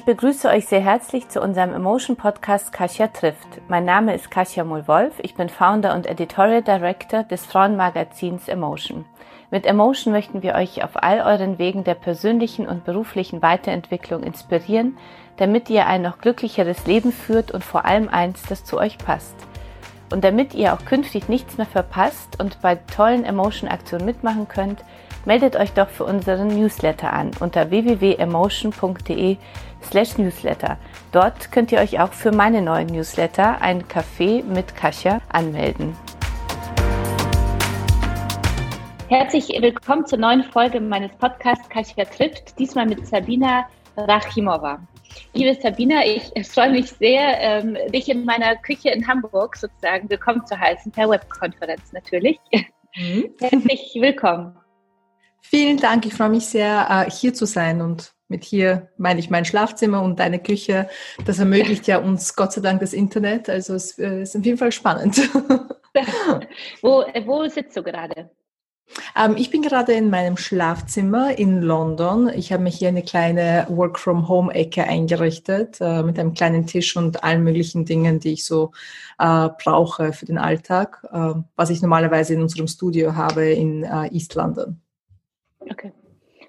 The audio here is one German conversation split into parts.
Ich begrüße euch sehr herzlich zu unserem Emotion Podcast Kasia trifft. Mein Name ist Kasia Mulwolf. Ich bin Founder und Editorial Director des Frauenmagazins Emotion. Mit Emotion möchten wir euch auf all euren Wegen der persönlichen und beruflichen Weiterentwicklung inspirieren, damit ihr ein noch glücklicheres Leben führt und vor allem eins, das zu euch passt. Und damit ihr auch künftig nichts mehr verpasst und bei tollen Emotion-Aktionen mitmachen könnt, meldet euch doch für unseren Newsletter an unter www.emotion.de slash newsletter. Dort könnt ihr euch auch für meine neuen Newsletter, ein Café mit Kasia, anmelden. Herzlich willkommen zur neuen Folge meines Podcasts Kasia trifft, diesmal mit Sabina Rachimova. Liebe Sabina, ich freue mich sehr, ähm, dich in meiner Küche in Hamburg sozusagen willkommen zu heißen, per Webkonferenz natürlich. Mhm. Herzlich willkommen. Vielen Dank, ich freue mich sehr, äh, hier zu sein und mit hier meine ich mein Schlafzimmer und deine Küche. Das ermöglicht ja uns Gott sei Dank das Internet, also es äh, ist auf jeden Fall spannend. wo, wo sitzt du gerade? Ähm, ich bin gerade in meinem Schlafzimmer in London. Ich habe mir hier eine kleine Work-from-Home-Ecke eingerichtet äh, mit einem kleinen Tisch und allen möglichen Dingen, die ich so äh, brauche für den Alltag, äh, was ich normalerweise in unserem Studio habe in äh, East London. Okay.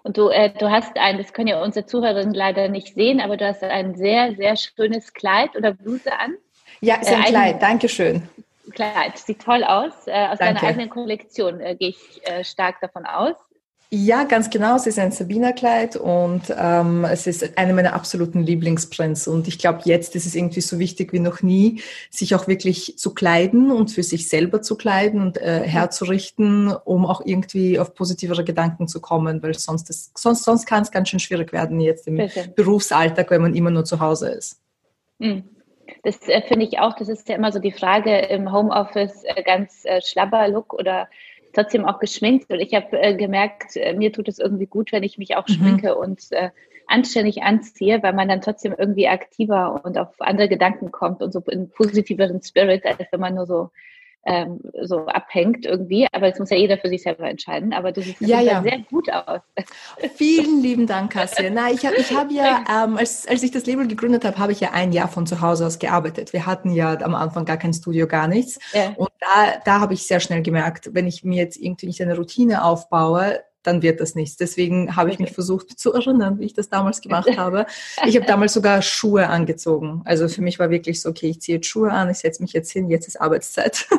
Und du, äh, du hast ein, das können ja unsere Zuhörerinnen leider nicht sehen, aber du hast ein sehr, sehr schönes Kleid oder Bluse an. Ja, ist ein äh, Kleid, danke schön. Kleid, sieht toll aus. Äh, aus Danke. deiner eigenen Kollektion äh, gehe ich äh, stark davon aus. Ja, ganz genau. Es ist ein Sabina-Kleid und ähm, es ist eine meiner absoluten Lieblingsprints. Und ich glaube, jetzt ist es irgendwie so wichtig wie noch nie, sich auch wirklich zu kleiden und für sich selber zu kleiden und äh, herzurichten, um auch irgendwie auf positivere Gedanken zu kommen, weil sonst, sonst, sonst kann es ganz schön schwierig werden jetzt im Bitte. Berufsalltag, wenn man immer nur zu Hause ist. Mhm. Das äh, finde ich auch, das ist ja immer so die Frage im Homeoffice, äh, ganz äh, schlabber Look oder trotzdem auch geschminkt. Und ich habe äh, gemerkt, äh, mir tut es irgendwie gut, wenn ich mich auch mhm. schminke und äh, anständig anziehe, weil man dann trotzdem irgendwie aktiver und auf andere Gedanken kommt und so in positiveren Spirit, als wenn man nur so ähm, so abhängt irgendwie. Aber das muss ja jeder für sich selber entscheiden. Aber du siehst ja, ja. sehr gut aus. Vielen lieben Dank, Kassia. Na, ich habe ich hab ja, ähm, als, als ich das Label gegründet habe, habe ich ja ein Jahr von zu Hause aus gearbeitet. Wir hatten ja am Anfang gar kein Studio, gar nichts. Ja. Und da, da habe ich sehr schnell gemerkt, wenn ich mir jetzt irgendwie nicht eine Routine aufbaue, dann wird das nichts. Deswegen habe ich mich versucht zu erinnern, wie ich das damals gemacht habe. Ich habe damals sogar Schuhe angezogen. Also für mich war wirklich so, okay, ich ziehe jetzt Schuhe an, ich setze mich jetzt hin, jetzt ist Arbeitszeit.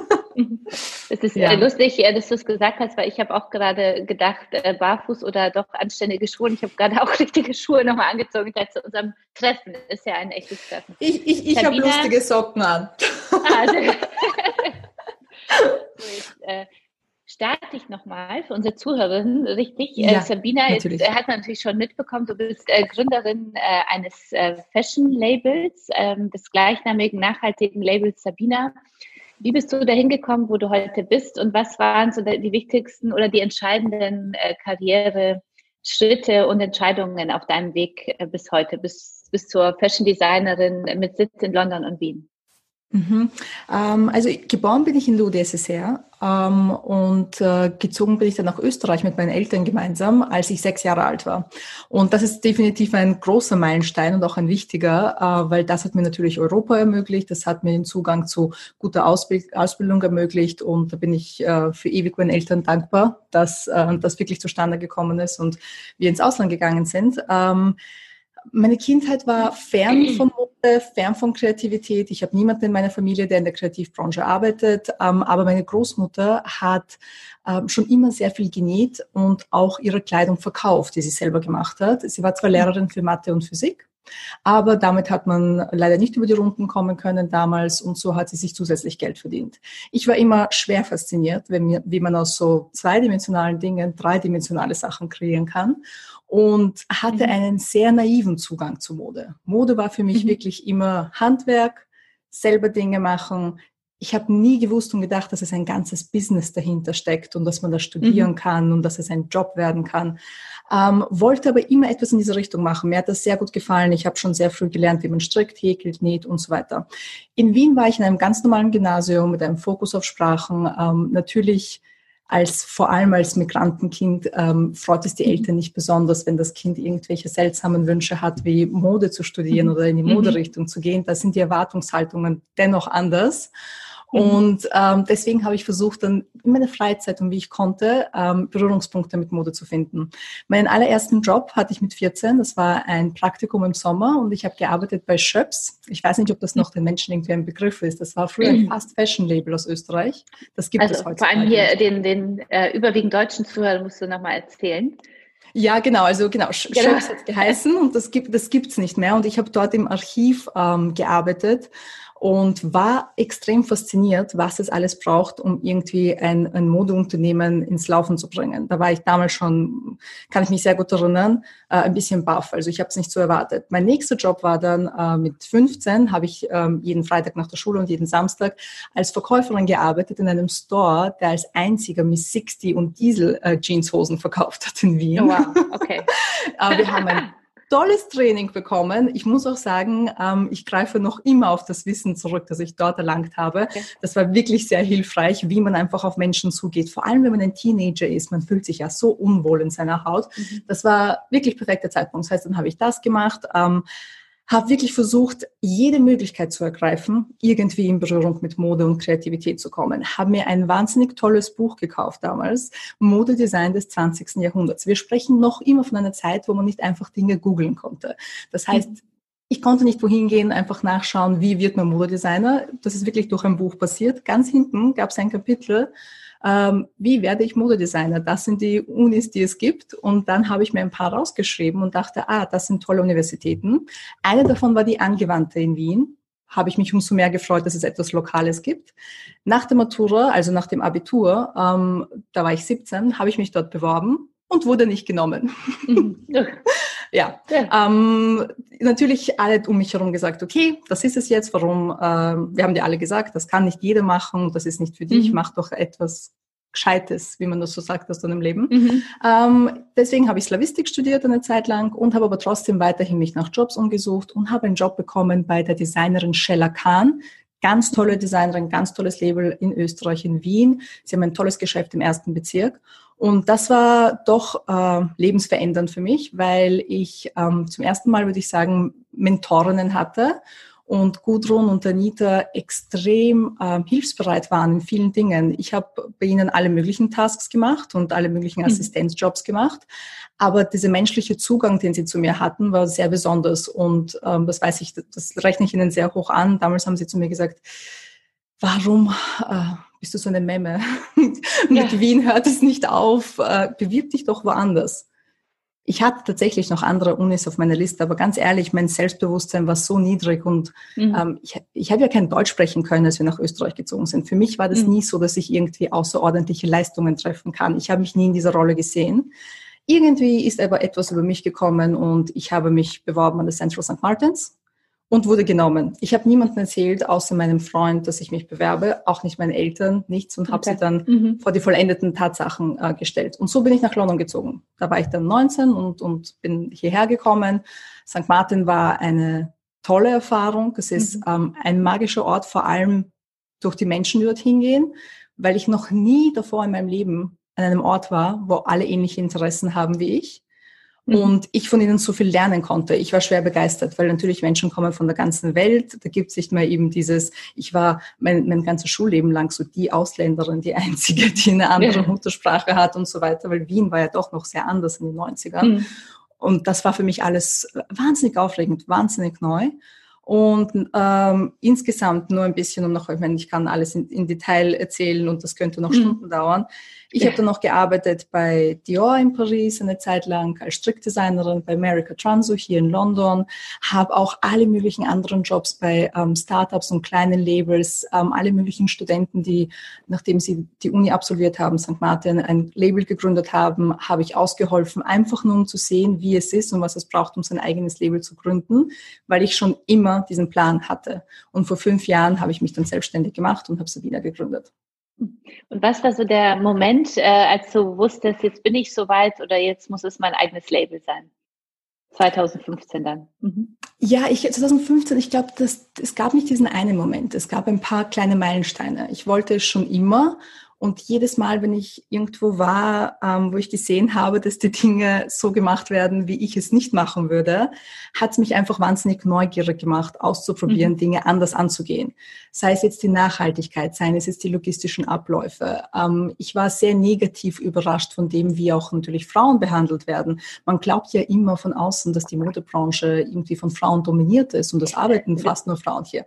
Es ist ja. lustig, äh, dass du es gesagt hast, weil ich habe auch gerade gedacht, äh, barfuß oder doch anständige Schuhe. Ich habe gerade auch richtige Schuhe nochmal angezogen. Ich dachte, zu unserem Treffen ist ja ein echtes Treffen. Ich, ich, ich habe lustige Socken an. Ah, äh, starte ich nochmal für unsere Zuhörerinnen richtig. Äh, ja, äh, Sabina ist, äh, hat man natürlich schon mitbekommen, du bist äh, Gründerin äh, eines äh, Fashion-Labels, ähm, des gleichnamigen nachhaltigen Labels Sabina. Wie bist du dahin gekommen, wo du heute bist und was waren so die wichtigsten oder die entscheidenden Karriere-Schritte und Entscheidungen auf deinem Weg bis heute, bis, bis zur Fashion-Designerin mit Sitz in London und Wien? Mhm. Ähm, also geboren bin ich in Ludesser ähm, und äh, gezogen bin ich dann nach Österreich mit meinen Eltern gemeinsam, als ich sechs Jahre alt war. Und das ist definitiv ein großer Meilenstein und auch ein wichtiger, äh, weil das hat mir natürlich Europa ermöglicht, das hat mir den Zugang zu guter Ausbild Ausbildung ermöglicht und da bin ich äh, für ewig meinen Eltern dankbar, dass äh, das wirklich zustande gekommen ist und wir ins Ausland gegangen sind. Ähm, meine Kindheit war fern von Mode, fern von Kreativität. Ich habe niemanden in meiner Familie, der in der Kreativbranche arbeitet. Ähm, aber meine Großmutter hat ähm, schon immer sehr viel genäht und auch ihre Kleidung verkauft, die sie selber gemacht hat. Sie war zwar Lehrerin für Mathe und Physik, aber damit hat man leider nicht über die Runden kommen können damals und so hat sie sich zusätzlich Geld verdient. Ich war immer schwer fasziniert, wie man aus so zweidimensionalen Dingen dreidimensionale Sachen kreieren kann und hatte mhm. einen sehr naiven Zugang zu Mode. Mode war für mich mhm. wirklich immer Handwerk, selber Dinge machen. Ich habe nie gewusst und gedacht, dass es ein ganzes Business dahinter steckt und dass man das studieren mhm. kann und dass es ein Job werden kann. Ähm, wollte aber immer etwas in diese Richtung machen. Mir hat das sehr gut gefallen. Ich habe schon sehr früh gelernt, wie man strickt, häkelt, näht und so weiter. In Wien war ich in einem ganz normalen Gymnasium mit einem Fokus auf Sprachen. Ähm, natürlich als vor allem als Migrantenkind ähm, freut es die mhm. Eltern nicht besonders, wenn das Kind irgendwelche seltsamen Wünsche hat, wie Mode zu studieren mhm. oder in die mhm. Moderichtung zu gehen. Da sind die Erwartungshaltungen dennoch anders. Mhm. Und ähm, deswegen habe ich versucht, dann in meiner Freizeit und wie ich konnte, ähm, Berührungspunkte mit Mode zu finden. Meinen allerersten Job hatte ich mit 14. Das war ein Praktikum im Sommer und ich habe gearbeitet bei Schöps. Ich weiß nicht, ob das noch den Menschen irgendwie ein Begriff ist. Das war früher ein mhm. Fast Fashion Label aus Österreich. Das gibt also es heute. Vor allem hier den, den äh, überwiegend deutschen Zuhörern musst du nochmal erzählen. Ja, genau, also genau, genau. Schöps hat geheißen und das gibt das gibt's nicht mehr. Und ich habe dort im Archiv ähm, gearbeitet und war extrem fasziniert, was es alles braucht, um irgendwie ein, ein Modeunternehmen ins Laufen zu bringen. Da war ich damals schon, kann ich mich sehr gut erinnern, äh, ein bisschen baff. Also ich habe es nicht so erwartet. Mein nächster Job war dann äh, mit 15, habe ich ähm, jeden Freitag nach der Schule und jeden Samstag als Verkäuferin gearbeitet in einem Store, der als einziger Miss 60 und Diesel äh, Jeanshosen verkauft hat in Wien. Oh, wow, okay. äh, wir haben ein tolles Training bekommen. Ich muss auch sagen, ähm, ich greife noch immer auf das Wissen zurück, das ich dort erlangt habe. Okay. Das war wirklich sehr hilfreich, wie man einfach auf Menschen zugeht. Vor allem, wenn man ein Teenager ist, man fühlt sich ja so unwohl in seiner Haut. Mhm. Das war wirklich perfekter Zeitpunkt. Das heißt, dann habe ich das gemacht. Ähm, habe wirklich versucht, jede Möglichkeit zu ergreifen, irgendwie in Berührung mit Mode und Kreativität zu kommen. Habe mir ein wahnsinnig tolles Buch gekauft damals, Modedesign des 20. Jahrhunderts. Wir sprechen noch immer von einer Zeit, wo man nicht einfach Dinge googeln konnte. Das heißt, ich konnte nicht wohin gehen, einfach nachschauen, wie wird man Modedesigner. Das ist wirklich durch ein Buch passiert. Ganz hinten gab es ein Kapitel, ähm, wie werde ich Modedesigner? Das sind die Unis, die es gibt. Und dann habe ich mir ein paar rausgeschrieben und dachte, ah, das sind tolle Universitäten. Eine davon war die Angewandte in Wien habe ich mich umso mehr gefreut, dass es etwas Lokales gibt. Nach der Matura, also nach dem Abitur, ähm, da war ich 17, habe ich mich dort beworben und wurde nicht genommen. Mhm. ja, ja. Ähm, natürlich alle um mich herum gesagt, okay, das ist es jetzt, warum, äh, wir haben dir alle gesagt, das kann nicht jeder machen, das ist nicht für dich, mhm. mach doch etwas Gescheites, wie man das so sagt aus deinem Leben. Mhm. Ähm, deswegen habe ich Slavistik studiert eine Zeit lang und habe aber trotzdem weiterhin mich nach Jobs umgesucht und habe einen Job bekommen bei der Designerin Shella Khan. Ganz tolle Designerin, ganz tolles Label in Österreich, in Wien. Sie haben ein tolles Geschäft im ersten Bezirk. Und das war doch äh, lebensverändernd für mich, weil ich ähm, zum ersten Mal, würde ich sagen, Mentorinnen hatte und Gudrun und Anita extrem äh, hilfsbereit waren in vielen Dingen. Ich habe bei ihnen alle möglichen Tasks gemacht und alle möglichen mhm. Assistenzjobs gemacht, aber dieser menschliche Zugang, den sie zu mir hatten, war sehr besonders und ähm, das weiß ich, das rechne ich ihnen sehr hoch an. Damals haben sie zu mir gesagt, warum äh, bist du so eine Memme? Mit ja. Wien hört es nicht auf, äh, bewirb dich doch woanders. Ich hatte tatsächlich noch andere Unis auf meiner Liste, aber ganz ehrlich, mein Selbstbewusstsein war so niedrig und mhm. ähm, ich, ich habe ja kein Deutsch sprechen können, als wir nach Österreich gezogen sind. Für mich war das mhm. nie so, dass ich irgendwie außerordentliche Leistungen treffen kann. Ich habe mich nie in dieser Rolle gesehen. Irgendwie ist aber etwas über mich gekommen und ich habe mich beworben an der Central St. Martins und wurde genommen. Ich habe niemandem erzählt, außer meinem Freund, dass ich mich bewerbe, auch nicht meinen Eltern, nichts und okay. habe sie dann mhm. vor die vollendeten Tatsachen äh, gestellt. Und so bin ich nach London gezogen. Da war ich dann 19 und, und bin hierher gekommen. St. Martin war eine tolle Erfahrung. Es ist mhm. ähm, ein magischer Ort, vor allem durch die Menschen, die dorthin gehen, weil ich noch nie davor in meinem Leben an einem Ort war, wo alle ähnliche Interessen haben wie ich Mhm. Und ich von ihnen so viel lernen konnte. Ich war schwer begeistert, weil natürlich Menschen kommen von der ganzen Welt. Da gibt es nicht mehr eben dieses, ich war mein, mein ganzes Schulleben lang so die Ausländerin, die einzige, die eine andere ja. Muttersprache hat und so weiter, weil Wien war ja doch noch sehr anders in den 90ern. Mhm. Und das war für mich alles wahnsinnig aufregend, wahnsinnig neu. Und ähm, insgesamt nur ein bisschen, um noch, ich meine, ich kann alles in, in Detail erzählen und das könnte noch mhm. Stunden dauern. Ich habe dann noch gearbeitet bei Dior in Paris eine Zeit lang als Strickdesignerin bei America Transo hier in London, habe auch alle möglichen anderen Jobs bei ähm, Startups und kleinen Labels, ähm, alle möglichen Studenten, die, nachdem sie die Uni absolviert haben, St. Martin, ein Label gegründet haben, habe ich ausgeholfen, einfach nur um zu sehen, wie es ist und was es braucht, um sein eigenes Label zu gründen, weil ich schon immer diesen Plan hatte. Und vor fünf Jahren habe ich mich dann selbstständig gemacht und habe Sabina gegründet. Und was war so der Moment, äh, als du wusstest, jetzt bin ich soweit oder jetzt muss es mein eigenes Label sein? 2015 dann. Mhm. Ja, ich 2015, ich glaube, es gab nicht diesen einen Moment. Es gab ein paar kleine Meilensteine. Ich wollte es schon immer Und jedes Mal, wenn ich irgendwo war, ähm, wo ich gesehen habe, dass die Dinge so gemacht werden, wie ich es nicht machen würde, hat es mich einfach wahnsinnig neugierig gemacht, auszuprobieren, mhm. Dinge anders anzugehen. Sei es jetzt die Nachhaltigkeit, sei es jetzt die logistischen Abläufe. Ähm, ich war sehr negativ überrascht von dem, wie auch natürlich Frauen behandelt werden. Man glaubt ja immer von außen, dass die Modebranche irgendwie von Frauen dominiert ist und das arbeiten fast nur Frauen hier.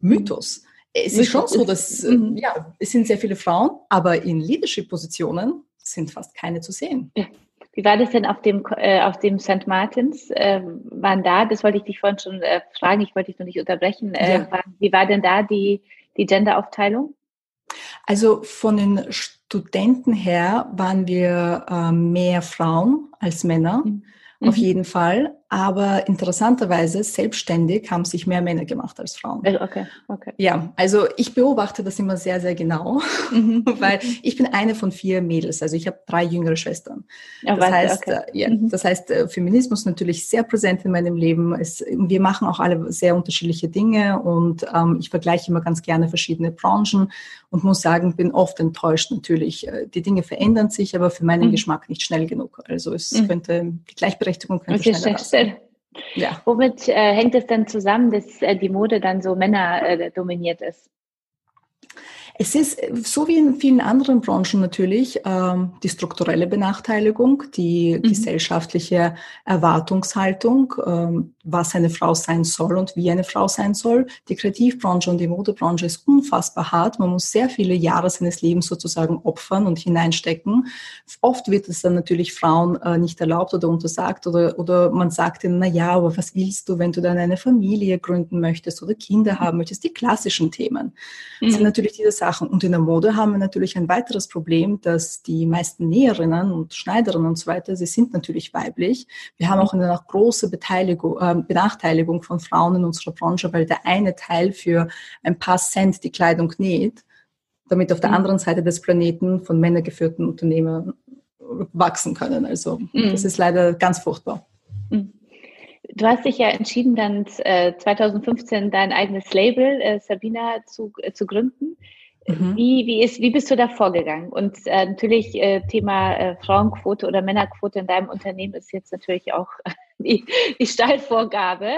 Mythos es ist schon so, dass äh, mhm. ja, es sind sehr viele Frauen, aber in Leadership-Positionen sind fast keine zu sehen. Ja. Wie war das denn auf dem, äh, auf dem St. Martins? Äh, waren da, das wollte ich dich vorhin schon äh, fragen, ich wollte dich noch nicht unterbrechen. Äh, ja. war, wie war denn da die, die Genderaufteilung? Also von den Studenten her waren wir äh, mehr Frauen als Männer, mhm. auf mhm. jeden Fall. Aber interessanterweise, selbstständig haben sich mehr Männer gemacht als Frauen. Äh, okay, okay. Ja, also ich beobachte das immer sehr, sehr genau, mhm. weil ich bin eine von vier Mädels. Also ich habe drei jüngere Schwestern. Ja, das, heißt, okay. äh, ja, mhm. das heißt, äh, Feminismus natürlich sehr präsent in meinem Leben. Es, wir machen auch alle sehr unterschiedliche Dinge und ähm, ich vergleiche immer ganz gerne verschiedene Branchen und muss sagen, bin oft enttäuscht natürlich. Äh, die Dinge verändern sich, aber für meinen mhm. Geschmack nicht schnell genug. Also es mhm. könnte, die Gleichberechtigung könnte okay, schneller Ja. Womit äh, hängt es dann zusammen, dass äh, die Mode dann so Männer äh, dominiert ist? Es ist so wie in vielen anderen Branchen natürlich ähm, die strukturelle Benachteiligung, die mhm. gesellschaftliche Erwartungshaltung, ähm, was eine Frau sein soll und wie eine Frau sein soll. Die Kreativbranche und die Modebranche ist unfassbar hart. Man muss sehr viele Jahre seines Lebens sozusagen opfern und hineinstecken. Oft wird es dann natürlich Frauen äh, nicht erlaubt oder untersagt oder, oder man sagt ihnen, na ja, aber was willst du, wenn du dann eine Familie gründen möchtest oder Kinder haben möchtest? Die klassischen Themen mhm. sind natürlich diese Sachen. Und in der Mode haben wir natürlich ein weiteres Problem, dass die meisten Näherinnen und Schneiderinnen und so weiter, sie sind natürlich weiblich. Wir haben auch eine große Beteiligung, äh, Benachteiligung von Frauen in unserer Branche, weil der eine Teil für ein paar Cent die Kleidung näht, damit auf der mhm. anderen Seite des Planeten von männergeführten Unternehmen wachsen können. Also mhm. das ist leider ganz furchtbar. Mhm. Du hast dich ja entschieden, dann äh, 2015 dein eigenes Label äh, Sabina zu, äh, zu gründen. Mhm. Wie, wie, ist, wie bist du da vorgegangen? Und äh, natürlich äh, Thema äh, Frauenquote oder Männerquote in deinem Unternehmen ist jetzt natürlich auch die, die Steilvorgabe.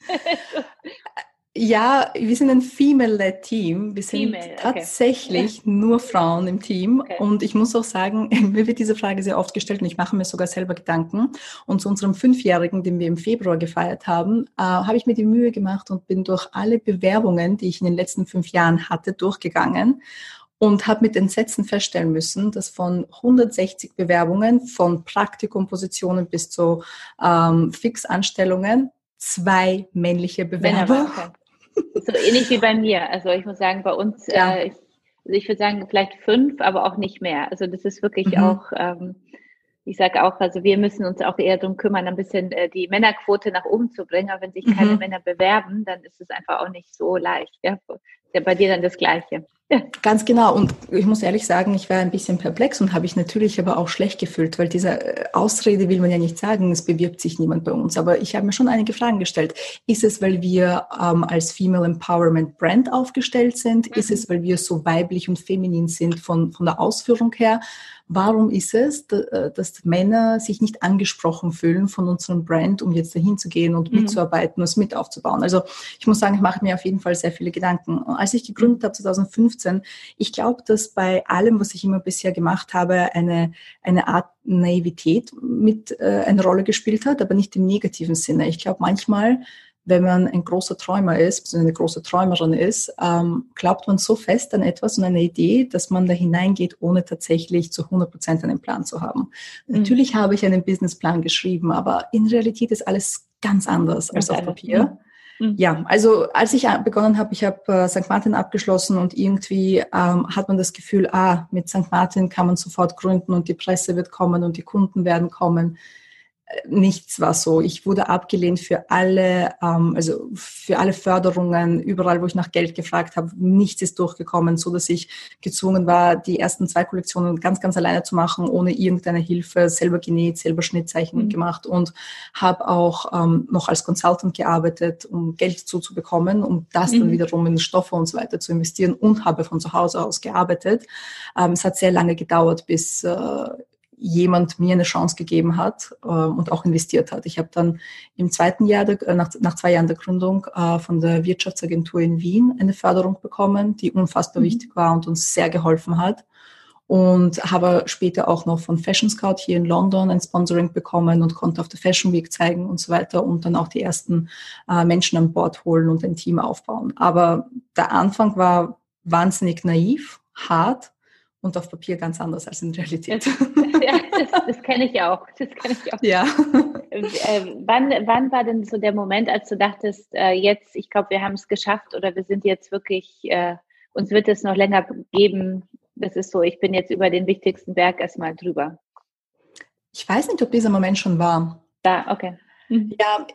Ja, wir sind ein Female-led Team. Wir sind Female, tatsächlich okay. nur Frauen im Team. Okay. Und ich muss auch sagen, mir wird diese Frage sehr oft gestellt und ich mache mir sogar selber Gedanken. Und zu unserem Fünfjährigen, den wir im Februar gefeiert haben, äh, habe ich mir die Mühe gemacht und bin durch alle Bewerbungen, die ich in den letzten fünf Jahren hatte, durchgegangen und habe mit Entsetzen feststellen müssen, dass von 160 Bewerbungen, von Praktikumpositionen bis zu ähm, Fixanstellungen, zwei männliche Bewerber so ähnlich wie bei mir. Also ich muss sagen, bei uns, ja. äh, ich, also ich würde sagen, vielleicht fünf, aber auch nicht mehr. Also das ist wirklich mhm. auch, ähm, ich sage auch, also wir müssen uns auch eher darum kümmern, ein bisschen äh, die Männerquote nach oben zu bringen. Aber wenn sich mhm. keine Männer bewerben, dann ist es einfach auch nicht so leicht. Ja? Bei dir dann das Gleiche. Ganz genau. Und ich muss ehrlich sagen, ich war ein bisschen perplex und habe ich natürlich aber auch schlecht gefühlt, weil diese äh, Ausrede will man ja nicht sagen, es bewirbt sich niemand bei uns. Aber ich habe mir schon einige Fragen gestellt. Ist es, weil wir ähm, als Female Empowerment Brand aufgestellt sind? Mhm. Ist es, weil wir so weiblich und feminin sind von, von der Ausführung her? Warum ist es, äh, dass Männer sich nicht angesprochen fühlen von unserem Brand, um jetzt dahin zu gehen und mhm. mitzuarbeiten und es mit aufzubauen? Also ich muss sagen, ich mache mir auf jeden Fall sehr viele Gedanken. Als ich gegründet habe 2015, ich glaube, dass bei allem, was ich immer bisher gemacht habe, eine, eine Art Naivität mit äh, eine Rolle gespielt hat, aber nicht im negativen Sinne. Ich glaube, manchmal wenn man ein großer Träumer ist, eine große Träumerin ist, ähm, glaubt man so fest an etwas und eine Idee, dass man da hineingeht, ohne tatsächlich zu 100 Prozent einen Plan zu haben. Mhm. Natürlich habe ich einen Businessplan geschrieben, aber in Realität ist alles ganz anders als auf Papier. Mhm. Ja, also als ich begonnen habe, ich habe äh, St. Martin abgeschlossen und irgendwie ähm, hat man das Gefühl, ah, mit St. Martin kann man sofort gründen und die Presse wird kommen und die Kunden werden kommen nichts war so. Ich wurde abgelehnt für alle, ähm, also für alle Förderungen, überall, wo ich nach Geld gefragt habe. Nichts ist durchgekommen, so dass ich gezwungen war, die ersten zwei Kollektionen ganz, ganz alleine zu machen, ohne irgendeine Hilfe, selber genäht, selber Schnittzeichen mhm. gemacht und habe auch ähm, noch als Consultant gearbeitet, um Geld zuzubekommen, um das mhm. dann wiederum in Stoffe und so weiter zu investieren und habe von zu Hause aus gearbeitet. Ähm, es hat sehr lange gedauert, bis äh, jemand mir eine Chance gegeben hat äh, und auch investiert hat. Ich habe dann im zweiten Jahr, der, äh, nach, nach zwei Jahren der Gründung, äh, von der Wirtschaftsagentur in Wien eine Förderung bekommen, die unfassbar mhm. wichtig war und uns sehr geholfen hat. Und habe später auch noch von Fashion Scout hier in London ein Sponsoring bekommen und konnte auf der Fashion Week zeigen und so weiter und dann auch die ersten äh, Menschen an Bord holen und ein Team aufbauen. Aber der Anfang war wahnsinnig naiv, hart und auf Papier ganz anders als in Realität. ja, das, das kenne ich auch. Das kenne ich auch. Ja. Äh, wann, wann war denn so der Moment, als du dachtest, äh, jetzt, ich glaube, wir haben es geschafft oder wir sind jetzt wirklich, äh, uns wird es noch länger geben. Das ist so, ich bin jetzt über den wichtigsten Berg erstmal drüber. Ich weiß nicht, ob dieser Moment schon war. Da, okay. Mhm. Ja,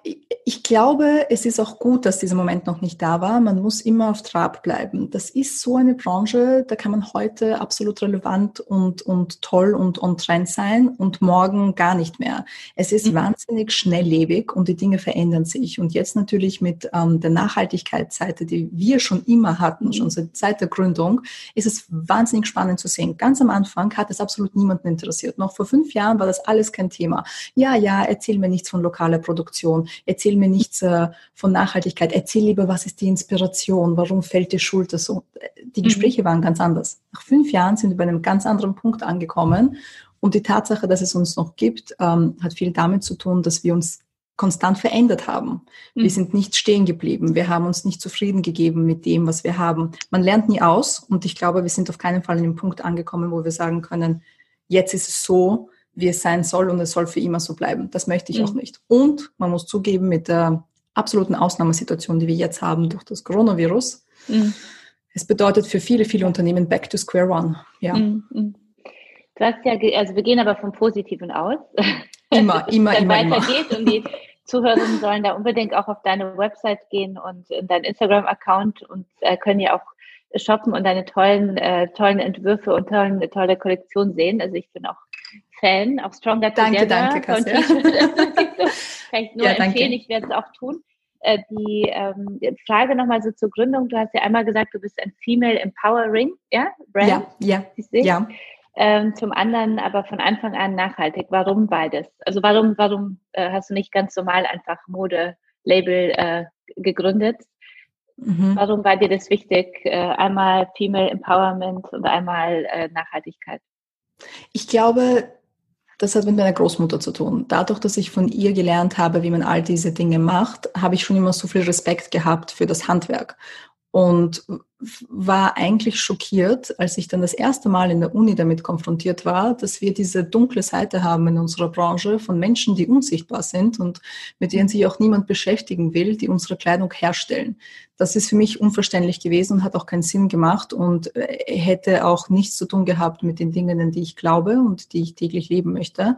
ich glaube, es ist auch gut, dass dieser Moment noch nicht da war. Man muss immer auf Trab bleiben. Das ist so eine Branche, da kann man heute absolut relevant und, und toll und on trend sein und morgen gar nicht mehr. Es ist mhm. wahnsinnig schnelllebig und die Dinge verändern sich. Und jetzt natürlich mit ähm, der Nachhaltigkeitsseite, die wir schon immer hatten, schon seit der Gründung, ist es wahnsinnig spannend zu sehen. Ganz am Anfang hat es absolut niemanden interessiert. Noch vor fünf Jahren war das alles kein Thema. Ja, ja, erzähl mir nichts von lokaler Produktion. Erzähl mir nichts äh, von Nachhaltigkeit. Erzähl lieber, was ist die Inspiration? Warum fällt die Schulter so? Die mhm. Gespräche mhm. waren ganz anders. Nach fünf Jahren sind wir bei einem ganz anderen Punkt angekommen. Und die Tatsache, dass es uns noch gibt, ähm, hat viel damit zu tun, dass wir uns konstant verändert haben. Mhm. Wir sind nicht stehen geblieben. Wir haben uns nicht zufrieden gegeben mit dem, was wir haben. Man lernt nie aus und ich glaube, wir sind auf keinen Fall in dem Punkt angekommen, wo wir sagen können, jetzt ist es so, wie es sein soll und es soll für immer so bleiben. Das möchte ich mhm. auch nicht. Und man muss zugeben, mit der absoluten Ausnahmesituation, die wir jetzt haben durch das Coronavirus, mhm. es bedeutet für viele, viele Unternehmen back to square one. Ja. Mhm. mhm. Du hast ja, also wir gehen aber vom Positiven aus. Immer, immer, dann immer, weitergeht immer. und die Zuhörerinnen sollen da unbedingt auch auf deine Website gehen und in deinen Instagram-Account und äh, können ja auch shoppen und deine tollen, äh, tollen Entwürfe und tollen, tolle Kollektion sehen. Also ich bin auch Fan, auch Stronger danke, Together. Danke, danke, Kann ich nur ja, empfehlen, ich werde es auch tun. Äh, die ähm, Frage nochmal so zur Gründung. Du hast ja einmal gesagt, du bist ein Female Empowering, ja? Brand, ja, ja, ja. Ähm, zum anderen aber von Anfang an nachhaltig. Warum beides? Also warum, warum äh, hast du nicht ganz normal einfach Mode-Label äh, gegründet? Mhm. Warum war dir das wichtig? Einmal Female Empowerment und einmal Nachhaltigkeit? Ich glaube, das hat mit meiner Großmutter zu tun. Dadurch, dass ich von ihr gelernt habe, wie man all diese Dinge macht, habe ich schon immer so viel Respekt gehabt für das Handwerk und war eigentlich schockiert, als ich dann das erste Mal in der Uni damit konfrontiert war, dass wir diese dunkle Seite haben in unserer Branche von Menschen, die unsichtbar sind und mit denen sich auch niemand beschäftigen will, die unsere Kleidung herstellen. Das ist für mich unverständlich gewesen und hat auch keinen Sinn gemacht und äh, hätte auch nichts zu tun gehabt mit den Dingen, an die ich glaube und die ich täglich leben möchte.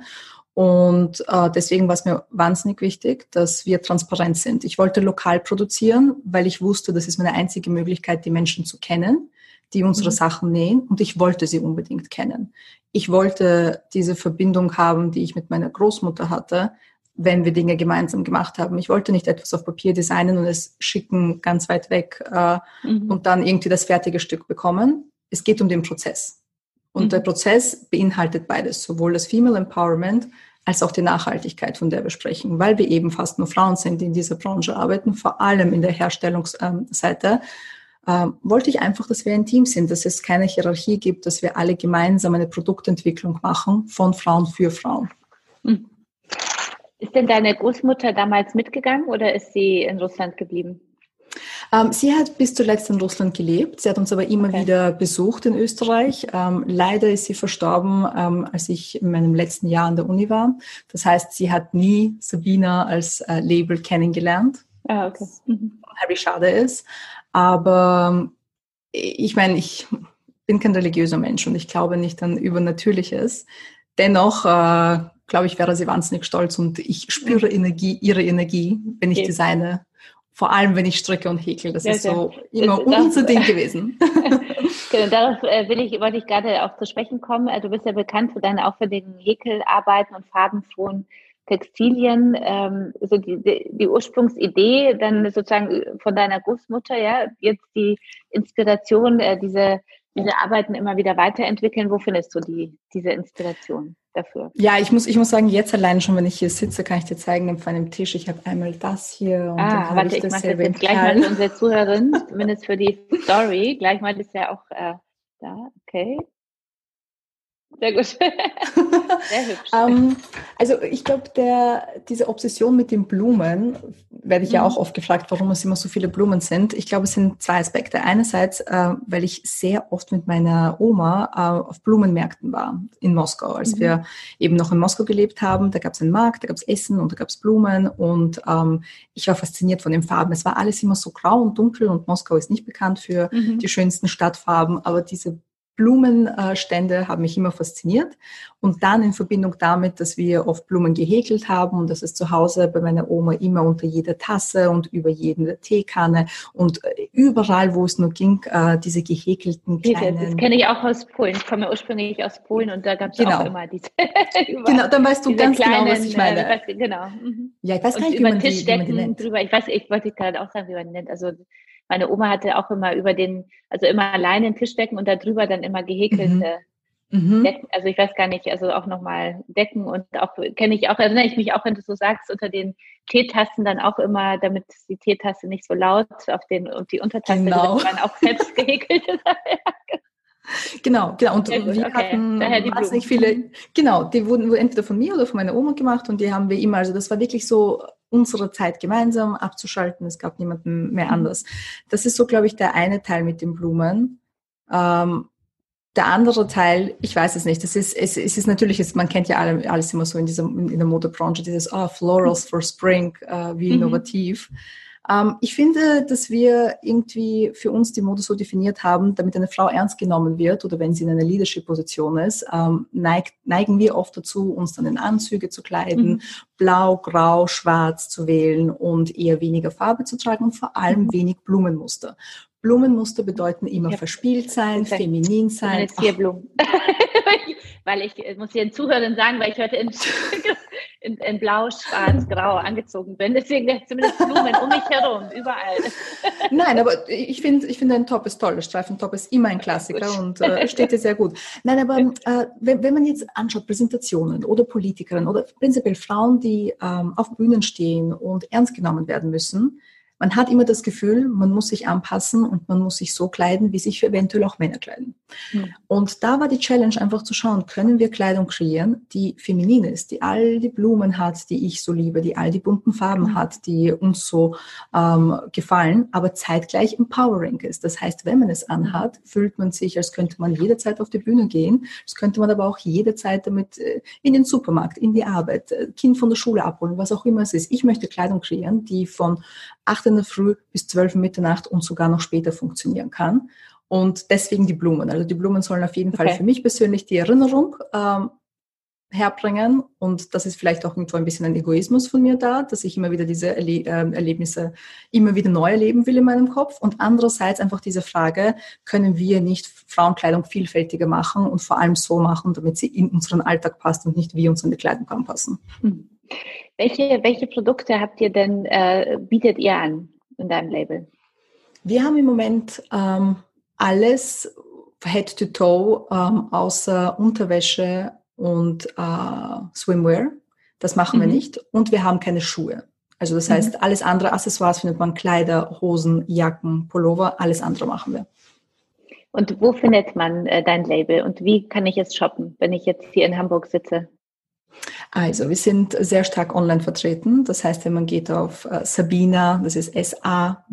Und äh, deswegen war es mir wahnsinnig wichtig, dass wir transparent sind. Ich wollte lokal produzieren, weil ich wusste, das ist meine einzige Möglichkeit, die Menschen zu kennen, die unsere mhm. Sachen nähen. Und ich wollte sie unbedingt kennen. Ich wollte diese Verbindung haben, die ich mit meiner Großmutter hatte, wenn wir Dinge gemeinsam gemacht haben. Ich wollte nicht etwas auf Papier designen und es schicken ganz weit weg äh, mhm. und dann irgendwie das fertige Stück bekommen. Es geht um den Prozess. Und mhm. der Prozess beinhaltet beides, sowohl das Female Empowerment als auch die Nachhaltigkeit, von der wir sprechen, weil wir eben fast nur Frauen sind, die in dieser Branche arbeiten, vor allem in der Herstellungsseite. Äh, wollte ich einfach, dass wir ein Team sind, dass es keine Hierarchie gibt, dass wir alle gemeinsam eine Produktentwicklung machen von Frauen für Frauen. Hm. Ist denn deine Großmutter damals mitgegangen oder ist sie in Russland geblieben? Ähm, sie hat bis zuletzt in Russland gelebt. Sie hat uns aber immer okay. wieder besucht in Österreich. Ähm, leider ist sie verstorben, ähm, als ich in meinem letzten Jahr an der Uni war. Das heißt, sie hat nie Sabina als äh, Label kennengelernt. Ah, okay. Mhm. Wie schade ist. Aber ich meine, ich bin kein religiöser Mensch und ich glaube nicht an Übernatürliches. Dennoch äh, glaube ich, wäre sie wahnsinnig stolz und ich spüre. Energie, ihre Energie, wenn ich okay. designe. Vor allem, wenn ich stricke und häkel. Das ja, ist so ja. immer unser Ding gewesen. genau, darauf äh, will ich, wollte ich gerade auch zu sprechen kommen. Also, du bist ja bekannt für deine auffälligen Häkelarbeiten und farbenfrohen Textilien. Ähm, so die, die, die Ursprungsidee dann sozusagen von deiner Großmutter, ja, jetzt die Inspiration, äh, diese diese Arbeiten immer wieder weiterentwickeln. Wo findest du die, diese Inspiration dafür? Ja, ich muss, ich muss sagen, jetzt allein schon, wenn ich hier sitze, kann ich dir zeigen auf einem Tisch. Ich habe einmal das hier und ah, dann warte, ich, ich das jetzt gleich mal für unsere Zuhörerin, zumindest für die Story. Gleich mal ist ja auch äh, da, okay. Sehr gut. Sehr hübsch. um, ähm, also ich glaube, diese Obsession mit den Blumen, werde ich mhm. ja auch oft gefragt, warum es immer so viele Blumen sind. Ich glaube, es sind zwei Aspekte. Einerseits, äh, weil ich sehr oft mit meiner Oma äh, auf Blumenmärkten war in Moskau, als mhm. wir eben noch in Moskau gelebt haben. Da gab es einen Markt, da gab es Essen und da gab es Blumen und ähm, ich war fasziniert von den Farben. Es war alles immer so grau und dunkel und Moskau ist nicht bekannt für mhm. die schönsten Stadtfarben, aber diese Blumenstände haben mich immer fasziniert. Und dann in Verbindung damit, dass wir oft Blumen gehäkelt haben und dass es zu Hause bei meiner Oma immer unter jeder Tasse und über jede Teekanne und äh, überall, wo es nur ging, äh, diese gehäkelten kleinen... Das kenne ich auch aus Polen. Ich komme ursprünglich aus Polen und da gab es genau. auch immer diese... genau, dann weißt du ganz kleinen, genau, was ich meine. Äh, weiß, genau. Mhm. Ja, ich weiß gar nicht, wie man, die, wie man die nennt. Drüber. Ich weiß, ich wollte gerade auch sagen, wie man nennt. Also meine Oma hatte auch immer über den, also immer alleine Tischdecken und darüber dann immer gehäkelte mhm. mhm. Decken. Also ich weiß gar nicht, also auch nochmal Decken und auch kenne ich auch, erinnere ich mich auch, wenn du so sagst, unter den Teetassen dann auch immer, damit die Teetasse nicht so laut auf den und die Untertasse genau. waren auch selbst gehäkelte. Genau, genau. Und ja, wir okay. hatten wahnsinnig viele, genau, die wurden entweder von mir oder von meiner Oma gemacht und die haben wir immer, also das war wirklich so unsere Zeit gemeinsam abzuschalten. Es gab niemanden mehr mhm. anders. Das ist so, glaube ich, der eine Teil mit den Blumen. Ähm, der andere Teil, ich weiß es nicht. Das ist, es, es ist natürlich, es, man kennt ja alle, alles immer so in dieser, in der Modebranche, dieses, oh, Florals for Spring, äh, wie mhm. innovativ. Mhm. Ähm, ich finde, dass wir irgendwie für uns die Mode so definiert haben, damit eine Frau ernst genommen wird oder wenn sie in einer Leadership-Position ist, ähm, neigt, neigen wir oft dazu, uns dann in Anzüge zu kleiden, mhm. blau, grau, schwarz zu wählen und eher weniger Farbe zu tragen und vor allem mhm. wenig Blumenmuster. Blumenmuster bedeuten immer ja. verspielt sein, okay. feminin sein. Vier Blumen. weil ich, ich muss den Zuhörern sagen, weil ich heute in, in, in blau, schwarz, grau angezogen bin. Deswegen zumindest Blumen um mich herum, überall. Nein, aber ich finde, ich finde ein Top ist toll. Der Streifentop ist immer ein Klassiker und äh, steht dir sehr gut. Nein, aber äh, wenn, wenn man jetzt anschaut, Präsentationen oder Politikerinnen oder prinzipiell Frauen, die ähm, auf Bühnen stehen und ernst genommen werden müssen, man hat immer das Gefühl, man muss sich anpassen und man muss sich so kleiden, wie sich eventuell auch Männer kleiden. Mhm. Und da war die Challenge einfach zu schauen, können wir Kleidung kreieren, die feminin ist, die all die Blumen hat, die ich so liebe, die all die bunten Farben mhm. hat, die uns so ähm, gefallen, aber zeitgleich empowering ist. Das heißt, wenn man es anhat, fühlt man sich, als könnte man jederzeit auf die Bühne gehen, das könnte man aber auch jederzeit damit äh, in den Supermarkt, in die Arbeit, äh, Kind von der Schule abholen, was auch immer es ist. Ich möchte Kleidung kreieren, die von 8 in der Früh bis 12 Mitternacht und sogar noch später funktionieren kann. Und deswegen die Blumen. Also die Blumen sollen auf jeden okay. Fall für mich persönlich die Erinnerung ähm, herbringen. Und das ist vielleicht auch irgendwo ein bisschen ein Egoismus von mir da, dass ich immer wieder diese Erle äh, Erlebnisse immer wieder neu erleben will in meinem Kopf. Und andererseits einfach diese Frage, können wir nicht Frauenkleidung vielfältiger machen und vor allem so machen, damit sie in unseren Alltag passt und nicht wir uns an die Kleidung anpassen. Mhm. Welche, welche Produkte habt ihr denn, äh, bietet ihr an in deinem Label? Wir haben im Moment ähm, alles Head to Toe ähm, außer Unterwäsche und äh, Swimwear. Das machen mhm. wir nicht. Und wir haben keine Schuhe. Also das mhm. heißt, alles andere Accessoires findet man Kleider, Hosen, Jacken, Pullover, alles andere machen wir. Und wo findet man äh, dein Label und wie kann ich es shoppen, wenn ich jetzt hier in Hamburg sitze? Also, wir sind sehr stark online vertreten. Das heißt, wenn man geht auf äh, Sabina, das ist S-A-B-I-N-N-A.com,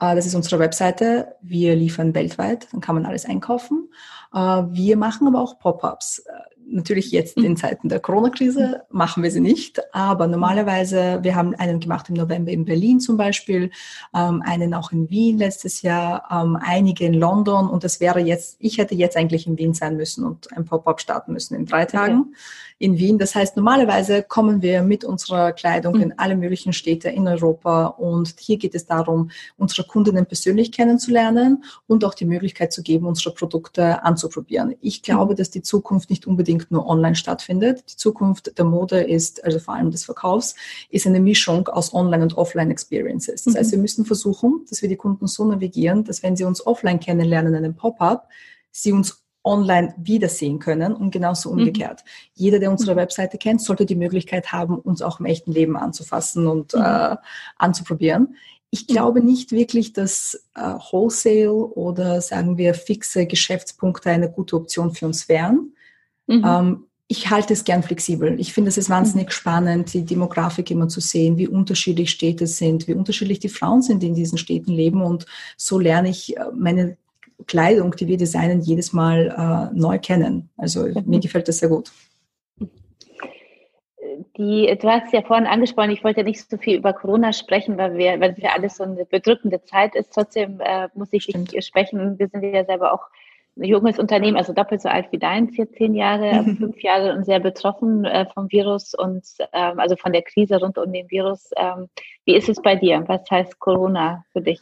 äh, das ist unsere Webseite. Wir liefern weltweit, dann kann man alles einkaufen. Äh, wir machen aber auch Pop-ups. Natürlich jetzt in Zeiten der Corona-Krise machen wir sie nicht, aber normalerweise, wir haben einen gemacht im November in Berlin zum Beispiel, ähm, einen auch in Wien letztes Jahr, ähm, einige in London und das wäre jetzt, ich hätte jetzt eigentlich in Wien sein müssen und ein Pop-up starten müssen in drei Tagen. Okay in Wien. Das heißt, normalerweise kommen wir mit unserer Kleidung mhm. in alle möglichen Städte in Europa und hier geht es darum, unsere Kundinnen persönlich kennenzulernen und auch die Möglichkeit zu geben, unsere Produkte anzuprobieren. Ich glaube, mhm. dass die Zukunft nicht unbedingt nur online stattfindet. Die Zukunft der Mode ist, also vor allem des Verkaufs, ist eine Mischung aus Online- und Offline-Experiences. Das heißt, mhm. wir müssen versuchen, dass wir die Kunden so navigieren, dass wenn sie uns offline kennenlernen in einem Pop-up, sie uns online wiedersehen können und genauso mhm. umgekehrt. Mhm. Jeder, der unsere mhm. Webseite kennt, sollte die Möglichkeit haben, uns auch im echten Leben anzufassen und mhm. äh, anzuprobieren. Ich mhm. glaube nicht wirklich, dass äh, Wholesale oder sagen wir fixe Geschäftspunkte eine gute Option für uns wären. Mhm. Ähm, ich halte es gern flexibel. Ich finde es ist wahnsinnig spannend, die Demografik immer zu sehen, wie unterschiedlich Städte sind, wie unterschiedlich die Frauen sind, die in diesen Städten leben. Und so lerne ich äh, meine Kleidung, die wir designen, jedes Mal äh, neu kennen. Also mhm. mir gefällt das sehr gut. Die, du hast ja vorhin angesprochen, ich wollte nicht so viel über Corona sprechen, weil wir, weil es ja alles so eine bedrückende Zeit ist. Trotzdem äh, muss ich Stimmt. dich sprechen. Wir sind ja selber auch ein junges Unternehmen, also doppelt so alt wie hier zehn Jahre, mhm. fünf Jahre und sehr betroffen äh, vom Virus und ähm, also von der Krise rund um den Virus. Ähm, wie ist es bei dir? Was heißt Corona für dich?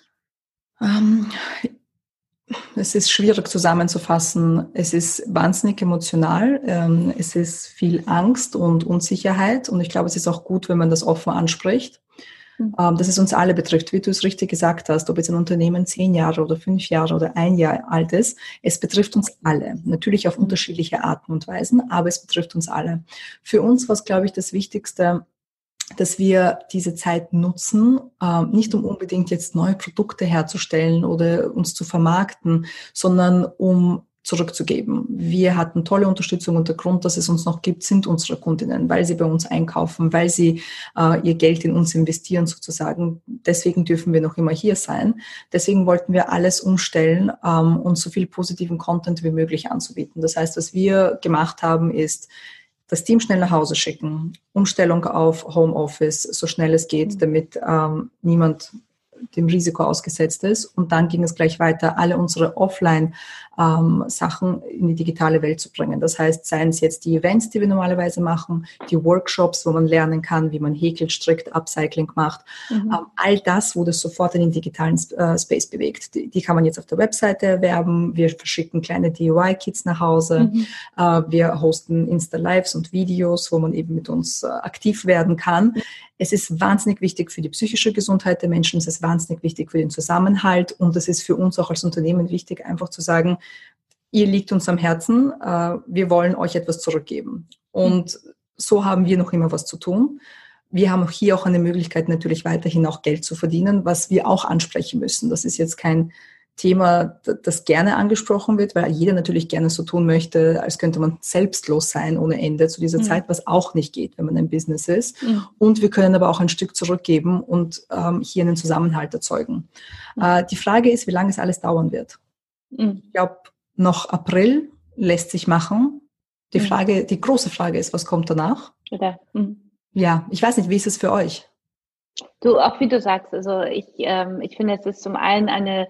Ähm, es ist schwierig zusammenzufassen. Es ist wahnsinnig emotional. Ähm, es ist viel Angst und Unsicherheit. Und ich glaube, es ist auch gut, wenn man das offen anspricht. Mhm. Ähm, dass es uns alle betrifft, wie du es richtig gesagt hast, ob jetzt ein Unternehmen zehn Jahre oder fünf Jahre oder ein Jahr alt ist, es betrifft uns alle. Natürlich auf mhm. unterschiedliche Arten und Weisen, aber es betrifft uns alle. Für uns war es, glaube ich, das Wichtigste, dass wir diese Zeit nutzen, äh, nicht um unbedingt jetzt neue Produkte herzustellen oder uns zu vermarkten, sondern um zurückzugeben. Wir hatten tolle Unterstützung und der Grund, dass es uns noch gibt, sind unsere Kundinnen, weil sie bei uns einkaufen, weil sie äh, ihr Geld in uns investieren sozusagen. Deswegen dürfen wir noch immer hier sein. Deswegen wollten wir alles umstellen ähm, und so viel positiven Content wie möglich anzubieten. Das heißt, was wir gemacht haben, ist das Team schnell nach Hause schicken, Umstellung auf Homeoffice, so schnell es geht, mhm. damit ähm, niemand dem Risiko ausgesetzt ist. Und dann ging es gleich weiter, alle unsere Offline ähm, in die digitale Welt zu bringen. Das heißt, seien es jetzt die Events, die wir normalerweise machen, die Workshops, wo man lernen kann, wie man häkelt, strickt, Upcycling macht. Mhm. Ähm, all das wurde sofort in den digitalen äh, Space bewegt. Die, die, kann man jetzt auf der Webseite erwerben. Wir verschicken kleine DIY-Kits nach Hause. Mhm. Äh, wir hosten Insta-Lives und Videos, wo man eben mit uns äh, aktiv werden kann. Mhm. Es ist wahnsinnig wichtig für die psychische Gesundheit der Menschen, es ist wahnsinnig wichtig für den Zusammenhalt und es ist für uns auch als Unternehmen wichtig, einfach zu sagen, ihr liegt uns am Herzen, äh, wir wollen euch etwas zurückgeben. Und so haben wir noch immer was zu tun. Wir haben hier auch eine Möglichkeit, natürlich weiterhin auch Geld zu verdienen, was wir auch ansprechen müssen. Das ist jetzt kein Thema, das gerne angesprochen wird, weil jeder natürlich gerne so tun möchte, als könnte man selbstlos sein ohne Ende zu dieser mhm. Zeit, was auch nicht geht, wenn man ein Business ist. Mhm. Und wir können aber auch ein Stück zurückgeben und ähm, hier einen Zusammenhalt erzeugen. Mhm. Äh, die Frage ist, wie lange es alles dauern wird. Mhm. Ich glaube, noch April lässt sich machen. Die mhm. Frage, die große Frage ist, was kommt danach? Ja, mhm. ja ich weiß nicht, wie ist es für euch? Du, auch wie du sagst, also ich, ähm, ich finde, es ist zum einen eine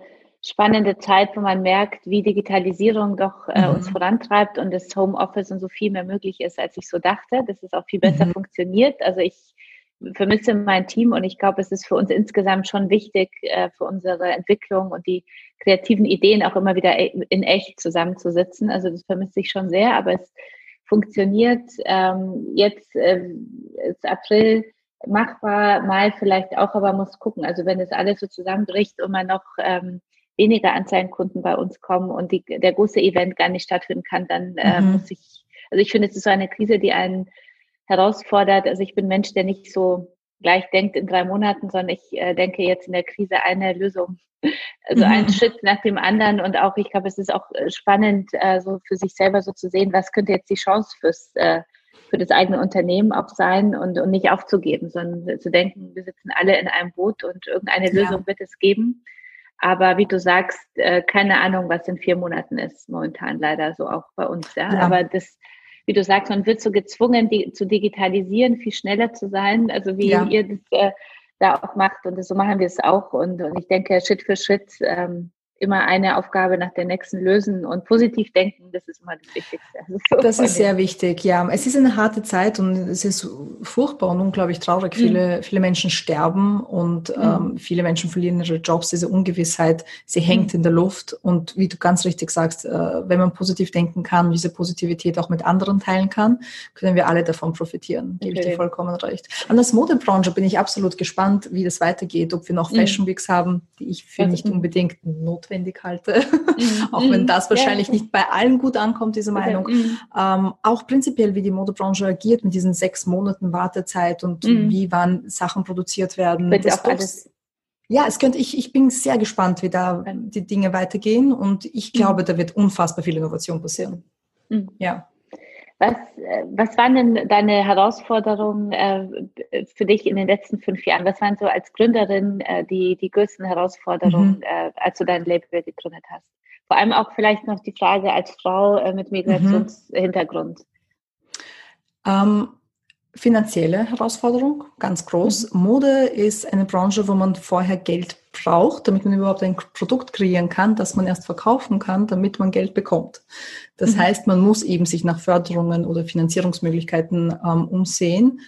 spannende Zeit, wo man merkt, wie Digitalisierung doch äh, mhm. uns vorantreibt und das Homeoffice und so viel mehr möglich ist, als ich so dachte, dass es auch viel besser mhm. funktioniert. Also ich vermisse mein Team und ich glaube, es ist für uns insgesamt schon wichtig, äh, für unsere Entwicklung und die kreativen Ideen auch immer wieder e, in echt zusammenzusitzen. Also das vermisse ich schon sehr, aber es funktioniert. Ähm, jetzt äh, ist April machbar, Mai vielleicht auch, aber muss gucken. Also wenn das alles so zusammenbricht und man noch ähm, weniger Anzeigenkunden bei uns kommen und die, der große Event gar nicht stattfinden kann, dann äh, mhm. muss ich, also ich finde, es ist so eine Krise, die einen herausfordert. Also ich bin Mensch, der nicht so gleich denkt in drei Monaten, sondern ich äh, denke jetzt in der Krise eine Lösung, also mhm. einen Schritt nach dem anderen und auch, ich glaube, es ist auch äh, spannend, äh, so für sich selber so zu sehen, was könnte jetzt die Chance fürs äh, für das eigene Unternehmen auch sein und, und nicht aufzugeben, sondern zu denken, wir sitzen alle in einem Boot und irgendeine Lösung ja. wird es geben. Aber wie du sagst, äh, keine Ahnung, was in vier Monaten ist, momentan leider so auch bei uns. Ja? ja. Aber das wie du sagst, man wird so gezwungen, die, zu digitalisieren, viel schneller zu sein, also wie ja. ihr das äh, da auch macht und so machen wir es auch und, und ich denke, Schritt für Schritt ähm, immer eine Aufgabe nach der nächsten lösen und positiv denken, das ist immer das Wichtigste. Das, das ist sehr wichtig, ja. Es ist eine harte Zeit und es ist furchtbar und unglaublich traurig. Mhm. Viele, viele Menschen sterben und mhm. ähm, viele Menschen verlieren ihre Jobs. Diese Ungewissheit, sie hängt mhm. in der Luft. Und wie du ganz richtig sagst, äh, wenn man positiv denken kann, diese Positivität auch mit anderen teilen kann, können wir alle davon profitieren. Gebe okay. ich dir vollkommen recht. An das Modebranche bin ich absolut gespannt, wie das weitergeht, ob wir noch mhm. Fashion Weeks haben, die ich für nicht unbedingt notwendig notwendig halte, mhm. auch wenn das wahrscheinlich ja. nicht bei allen gut ankommt, diese Meinung. Mhm. Ähm, auch prinzipiell, wie die Modebranche agiert mit diesen sechs Monaten Wartezeit und mhm. wie wann Sachen produziert werden. Wird das auch alles ja, es könnte, ich, ich bin sehr gespannt, wie da die Dinge weitergehen und ich mhm. glaube, da wird unfassbar viel Innovation passieren. Mhm. Ja. Was, äh, was waren denn deine Herausforderungen äh, für dich in den letzten fünf Jahren? Was waren so als Gründerin äh, die, die größten Herausforderungen, mhm. äh, als du dein Label gegründet hast? Vor allem auch vielleicht noch die Frage als Frau äh, mit Migrationshintergrund. Mhm. Ähm, finanzielle Herausforderung, ganz groß. Mhm. Mode ist eine Branche, wo man vorher Geld braucht, damit man überhaupt ein Produkt kreieren kann, das man erst verkaufen kann, damit man Geld bekommt. Das mhm. heißt, man muss eben sich nach Förderungen oder Finanzierungsmöglichkeiten ähm, umsehen.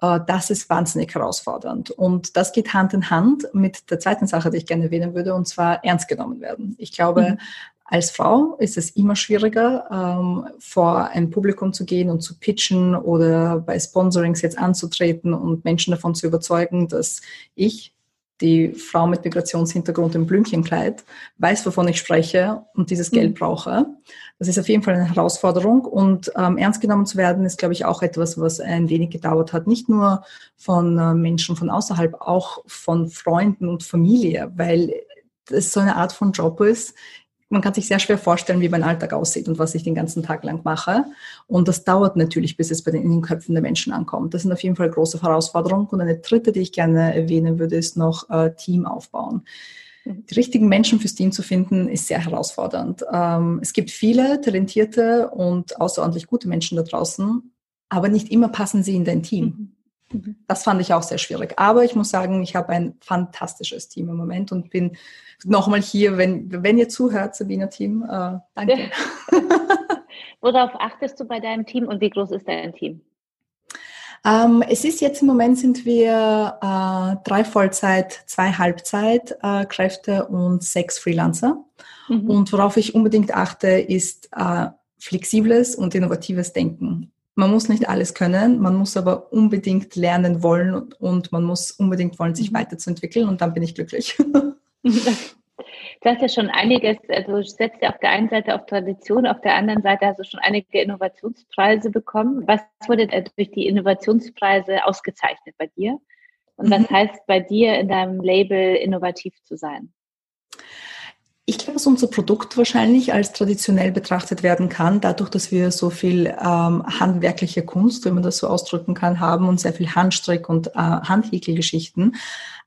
Äh, das ist wahnsinnig herausfordernd. Und das geht Hand in Hand mit der zweiten Sache, die ich gerne erwähnen würde, und zwar ernst genommen werden. Ich glaube, mhm. Als Frau ist es immer schwieriger, ähm, vor ein Publikum zu gehen und zu pitchen oder bei Sponsorings jetzt anzutreten und Menschen davon zu überzeugen, dass ich, die Frau mit Migrationshintergrund im Blümchenkleid, weiß, wovon ich spreche und dieses Geld mhm. brauche. Das ist auf jeden Fall eine Herausforderung und ähm, ernst genommen zu werden ist, glaube ich, auch etwas, was ein wenig gedauert hat. Nicht nur von äh, Menschen von außerhalb, auch von Freunden und Familie, weil es so eine Art von Job ist, man kann sich sehr schwer vorstellen, wie mein Alltag aussieht und was ich den ganzen Tag lang mache. Und das dauert natürlich, bis es bei den, in den Köpfen der Menschen ankommt. Das sind auf jeden Fall große Herausforderungen. Und eine dritte, die ich gerne erwähnen würde, ist noch äh, Team aufbauen. Mhm. Die richtigen Menschen fürs Team zu finden, ist sehr herausfordernd. Ähm, es gibt viele talentierte und außerordentlich gute Menschen da draußen, aber nicht immer passen sie in dein Team. Mhm. Mhm. Das fand ich auch sehr schwierig. Aber ich muss sagen, ich habe ein fantastisches Team im Moment und bin nochmal hier, wenn, wenn ihr zuhört, Sabina Team, äh, danke. Worauf achtest du bei deinem Team und wie groß ist dein Team? Ähm, es ist jetzt im Moment sind wir äh, drei Vollzeit, zwei Halbzeitkräfte äh, und sechs Freelancer. Mhm. Und worauf ich unbedingt achte, ist äh, flexibles und innovatives Denken. Man muss nicht alles können, man muss aber unbedingt lernen wollen und man muss unbedingt wollen, sich mhm. weiterzuentwickeln und dann bin ich glücklich. Du hast ja schon einiges, also du setzt ja auf der einen Seite auf Tradition, auf der anderen Seite hast du schon einige Innovationspreise bekommen. Was wurde durch die Innovationspreise ausgezeichnet bei dir? Und was mhm. heißt bei dir in deinem Label innovativ zu sein? Ich glaube, dass unser Produkt wahrscheinlich als traditionell betrachtet werden kann, dadurch, dass wir so viel ähm, handwerkliche Kunst, wenn man das so ausdrücken kann, haben und sehr viel Handstrick und äh, Handhäkelgeschichten.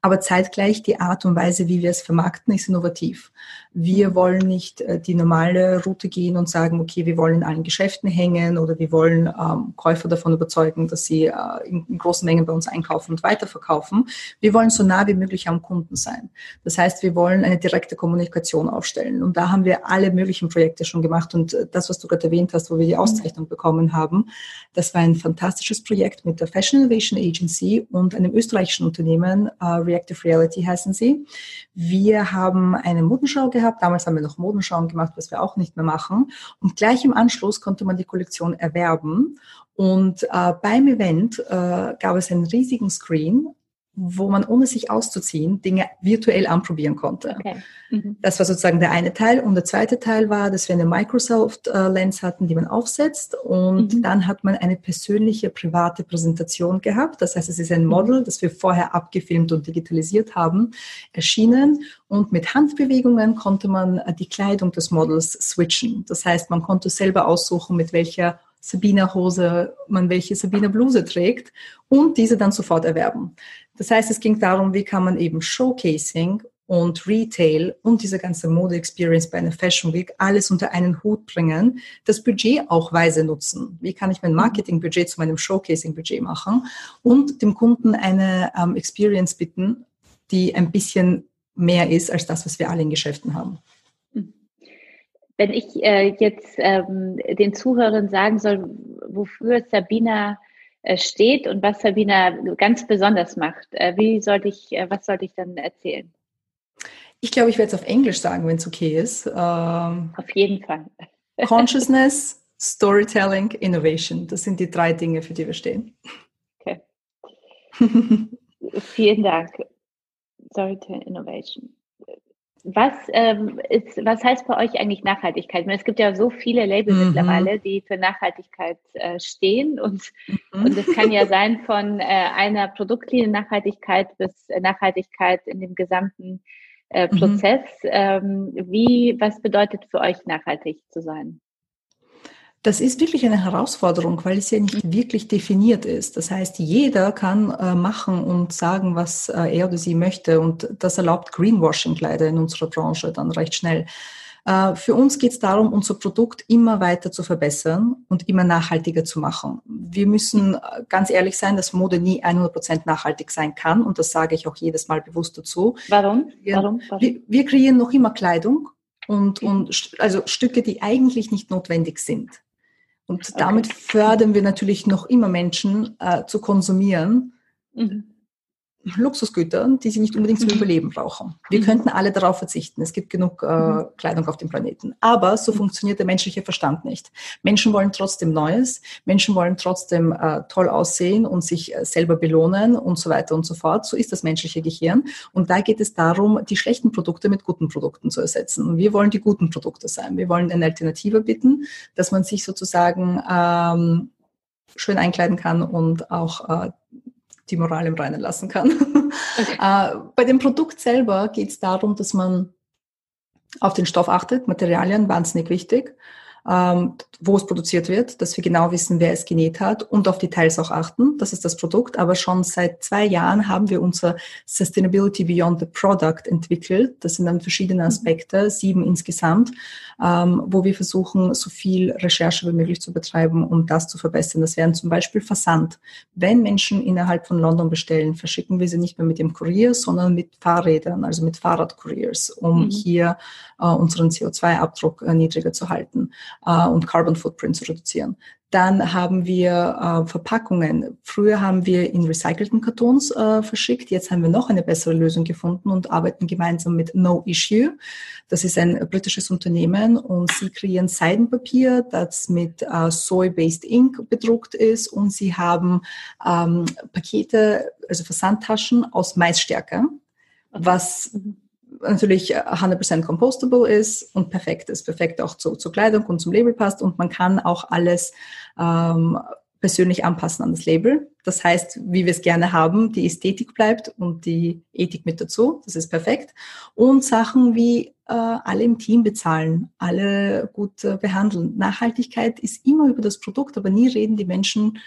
Aber zeitgleich die Art und Weise, wie wir es vermarkten, ist innovativ. Wir wollen nicht äh, die normale Route gehen und sagen, okay, wir wollen in allen Geschäften hängen oder wir wollen ähm, Käufer davon überzeugen, dass sie äh, in, in, großen Mengen bei uns einkaufen und weiterverkaufen. Wir wollen so nah wie möglich am Kunden sein. Das heißt, wir wollen eine direkte Kommunikation aufstellen. Und da haben wir alle möglichen Projekte schon gemacht. Und äh, das, was du gerade erwähnt hast, wo wir die mhm. Auszeichnung bekommen haben, das war ein fantastisches Projekt mit der Fashion Innovation Agency und einem österreichischen Unternehmen, äh, Reactive Reality heißen sie. Wir haben eine Modenschau gehabt. Damals haben wir noch Modenschauen gemacht, was wir auch nicht mehr machen. Und gleich im Anschluss konnte man die Kollektion erwerben. Und äh, beim Event äh, gab es einen riesigen Screen wo man ohne sich auszuziehen Dinge virtuell anprobieren konnte. Okay. Mhm. Das war sozusagen der eine Teil. Und der zweite Teil war, dass wir eine Microsoft äh, Lens hatten, die man aufsetzt. Und mhm. dann hat man eine persönliche private Präsentation gehabt. Das heißt, es ist ein mhm. Model, das wir vorher abgefilmt und digitalisiert haben, erschienen. Und mit Handbewegungen konnte man äh, die Kleidung des Models switchen. Das heißt, man konnte selber aussuchen, mit welcher Sabiner Hose man welche Sabiner Bluse trägt und diese dann sofort erwerben. Das heißt, es ging darum, wie kann man eben Showcasing und Retail und diese ganze Mode-Experience bei einer Fashion Week alles unter einen Hut bringen, das Budget auch weise nutzen. Wie kann ich mein Marketing-Budget zu meinem Showcasing-Budget machen und dem Kunden eine ähm, Experience bieten, die ein bisschen mehr ist als das, was wir alle in Geschäften haben. Wenn ich äh, jetzt ähm, den Zuhörern sagen soll, wofür Sabina äh, steht und was Sabina ganz besonders macht, äh, wie sollte ich, äh, was sollte ich dann erzählen? Ich glaube, ich werde es auf Englisch sagen, wenn es okay ist. Ähm, auf jeden Fall. Consciousness, Storytelling, Innovation. Das sind die drei Dinge, für die wir stehen. Okay. Vielen Dank. Storytelling, Innovation. Was, ähm, ist, was heißt bei euch eigentlich Nachhaltigkeit? Meine, es gibt ja so viele Label mhm. mittlerweile, die für Nachhaltigkeit äh, stehen und, mhm. und es kann ja sein von äh, einer Produktlinie Nachhaltigkeit bis Nachhaltigkeit in dem gesamten äh, mhm. Prozess. Mhm. Ähm, wie, was bedeutet für euch nachhaltig zu sein? Das ist wirklich eine Herausforderung, weil es ja nicht wirklich definiert ist. Das heißt, jeder kann äh, machen und sagen, was äh, er oder sie möchte. Und das erlaubt Greenwashing leider in unserer Branche dann recht schnell. Äh, für uns geht es darum, unser Produkt immer weiter zu verbessern und immer nachhaltiger zu machen. Wir müssen ganz ehrlich sein, dass Mode nie 100% nachhaltig sein kann und das sage ich auch jedes Mal bewusst dazu. Warum? Warum? Warum? Wir, wir kreieren noch immer Kleidung und, und also Stücke, die eigentlich nicht notwendig sind. Und damit okay. fördern wir natürlich noch immer Menschen äh, zu konsumieren. Mhm. Luxusgüter, die sie nicht unbedingt zum mhm. Überleben brauchen. Wir mhm. könnten alle darauf verzichten. Es gibt genug äh, mhm. Kleidung auf dem Planeten. Aber so funktioniert der menschliche Verstand nicht. Menschen wollen trotzdem Neues. Menschen wollen trotzdem äh, toll aussehen und sich äh, selber belohnen und so weiter und so fort. So ist das menschliche Gehirn. Und da geht es darum, die schlechten Produkte mit guten Produkten zu ersetzen. Und wir wollen die guten Produkte sein. Wir wollen eine Alternative bieten, dass man sich sozusagen ähm, schön einkleiden kann und auch äh, die Moral im Reinen lassen kann. Okay. äh, bei dem Produkt selber geht es darum, dass man auf den Stoff achtet, Materialien, wahnsinnig wichtig ähm, wo es produziert wird, dass wir genau wissen, wer es genäht hat und auf Details auch achten. Das ist das Produkt. Aber schon seit zwei Jahren haben wir unser Sustainability Beyond the Product entwickelt. Das sind dann verschiedene mhm. Aspekte, sieben insgesamt, ähm, wo wir versuchen, so viel Recherche wie möglich zu betreiben, um das zu verbessern. Das wären zum Beispiel Versand. Wenn Menschen innerhalb von London bestellen, verschicken wir sie nicht mehr mit dem Kurier, sondern mit Fahrrädern, also mit Fahrradkuriers, um mhm. hier äh, unseren CO2-Abdruck äh, niedriger zu halten äh, und Carbon Footprint zu reduzieren. Dann haben wir äh, Verpackungen. Früher haben wir in recycelten Kartons äh, verschickt. Jetzt haben wir noch eine bessere Lösung gefunden und arbeiten gemeinsam mit No Issue. Das ist ein britisches Unternehmen und sie kreieren Seidenpapier, das mit äh, Soy-based Ink bedruckt ist und sie haben ähm, Pakete, also Versandtaschen aus Maisstärke, was mhm natürlich 100% compostable ist und perfekt ist, perfekt auch zu, zur Kleidung und zum Label passt und man kann auch alles ähm, persönlich anpassen an das Label. Das heißt, wie wir es gerne haben, die Ästhetik bleibt und die Ethik mit dazu. Das ist perfekt. Und Sachen wie äh, alle im Team bezahlen, alle gut äh, behandeln. Nachhaltigkeit ist immer über das Produkt, aber nie reden die Menschen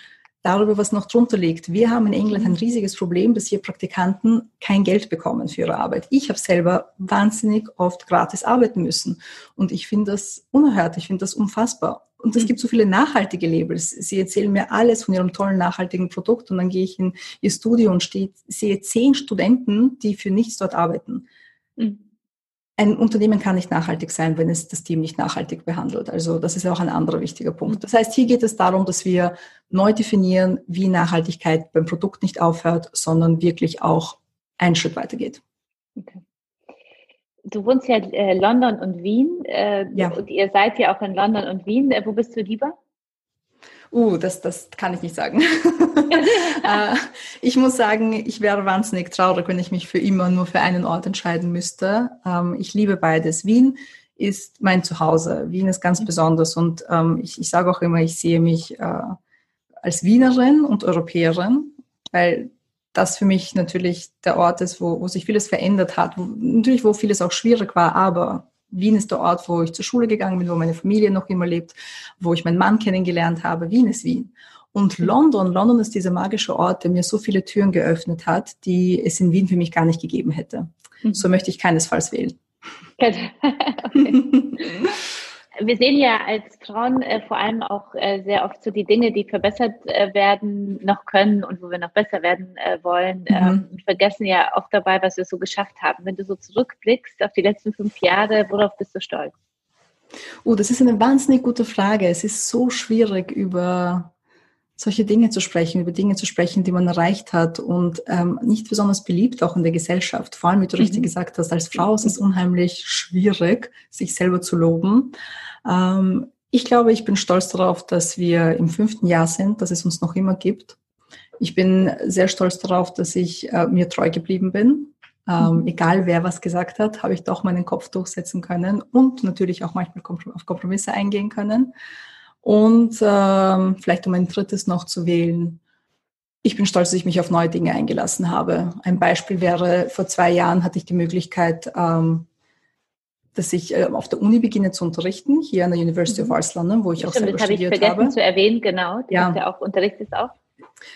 darüber, was noch drunter liegt. Wir haben in England ein riesiges Problem, dass hier Praktikanten kein Geld bekommen für ihre Arbeit. Ich habe selber wahnsinnig oft gratis arbeiten müssen und ich finde das unerhört, ich finde das unfassbar. Und es mhm. gibt so viele nachhaltige Labels. Sie erzählen mir alles von ihrem tollen nachhaltigen Produkt und dann gehe ich in ihr Studio und stehe, sehe zehn Studenten, die für nichts dort arbeiten. Mhm ein Unternehmen kann nicht nachhaltig sein, wenn es das Team nicht nachhaltig behandelt. Also das ist auch ein anderer wichtiger Punkt. Das heißt, hier geht es darum, dass wir neu definieren, wie Nachhaltigkeit beim Produkt nicht aufhört, sondern wirklich auch einen Schritt weitergeht. Okay. Du wohnst ja äh, London und Wien. Äh, ja. Und ihr seid ja auch in London und Wien. Äh, wo bist du lieber? Uh, das, das kann ich nicht sagen. Äh, ich muss sagen, ich wäre wahnsinnig traurig, wenn ich mich für immer nur für einen Ort entscheiden müsste. Ähm, ich liebe beides. Wien ist mein Zuhause. Wien ist ganz besonders und ähm, ich, ich sage auch immer, ich sehe mich äh, als Wienerin und Europäerin, weil das für mich natürlich der Ort ist, wo, wo sich vieles verändert hat, wo, natürlich wo vieles auch schwierig war, aber Wien ist der Ort, wo ich zur Schule gegangen bin, wo meine Familie noch immer lebt, wo ich meinen Mann kennengelernt habe. Wien ist Wien. Und London, London ist dieser magische Ort, der mir so viele Türen geöffnet hat, die es in Wien für mich gar nicht gegeben hätte. Mhm. So möchte ich keinesfalls wählen. okay. wir sehen ja als Frauen äh, vor allem auch äh, sehr oft so die Dinge, die verbessert äh, werden, noch können und wo wir noch besser werden äh, wollen mhm. ähm, vergessen ja oft dabei, was wir so geschafft haben. Wenn du so zurückblickst auf die letzten fünf Jahre, worauf bist du stolz? Oh, das ist eine wahnsinnig gute Frage. Es ist so schwierig, über solche Dinge zu sprechen, über Dinge zu sprechen, die man erreicht hat und ähm, nicht besonders beliebt auch in der Gesellschaft. Vor allem, wie du mhm. richtig gesagt hast, als Frau ist es unheimlich schwierig, sich selber zu loben. Ähm, ich glaube, ich bin stolz darauf, dass wir im fünften Jahr sind, dass es uns noch immer gibt. Ich bin sehr stolz darauf, dass ich äh, mir treu geblieben bin. Ähm, mhm. Egal wer was gesagt hat, habe ich doch meinen Kopf durchsetzen können und natürlich auch manchmal auf Kompromisse eingehen können. Und ähm, vielleicht um ein drittes noch zu wählen, ich bin stolz, dass ich mich auf neue Dinge eingelassen habe. Ein Beispiel wäre, vor zwei Jahren hatte ich die Möglichkeit, ähm, dass ich äh, auf der Uni beginne zu unterrichten, hier an der University mhm. of Arts London, wo ich Stimmt, auch selber das studiert habe. Das habe ich vergessen zu erwähnen, genau. Du ja. ja auch unterrichtest auch.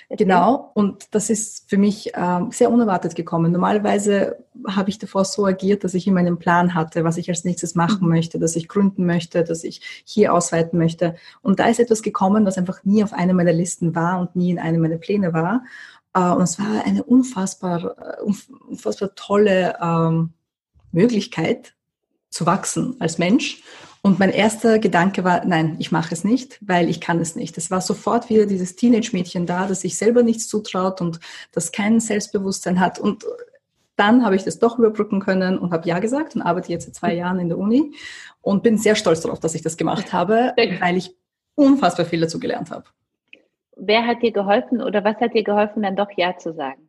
Genau, und das ist für mich ähm, sehr unerwartet gekommen. Normalerweise habe ich davor so agiert, dass ich immer einen Plan hatte, was ich als nächstes machen mhm. möchte, dass ich gründen möchte, dass ich hier ausweiten möchte. Und da ist etwas gekommen, was einfach nie auf einer meiner Listen war und nie in einem meiner Pläne war. Äh, und es war eine unfassbar, äh, unfassbar tolle ähm, Möglichkeit zu wachsen als Mensch und mein erster Gedanke war, nein, ich mache es nicht, weil ich kann es nicht. Es war sofort wieder dieses Teenage-Mädchen da, das sich selber nichts zutraut und das kein Selbstbewusstsein hat. Und dann habe ich das doch überbrücken können und habe Ja gesagt und arbeite jetzt seit zwei Jahren in der Uni und bin sehr stolz darauf, dass ich das gemacht habe, weil ich unfassbar viel dazu gelernt habe. Wer hat dir geholfen oder was hat dir geholfen, dann doch Ja zu sagen?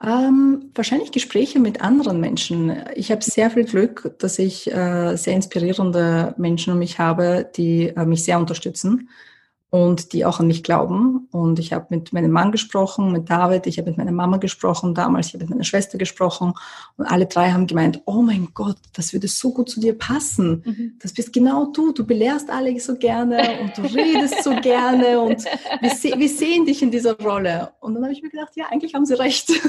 Ähm, wahrscheinlich Gespräche mit anderen Menschen. Ich habe sehr viel Glück, dass ich äh, sehr inspirierende Menschen um mich habe, die äh, mich sehr unterstützen und die auch an mich glauben. Und ich habe mit meinem Mann gesprochen, mit David, ich habe mit meiner Mama gesprochen damals, ich habe mit meiner Schwester gesprochen und alle drei haben gemeint, oh mein Gott, das würde so gut zu dir passen. Mhm. Das bist genau du, du belehrst alle so gerne und du redest so gerne und wir, se wir sehen dich in dieser Rolle. Und dann habe ich mir gedacht, ja, eigentlich haben sie recht.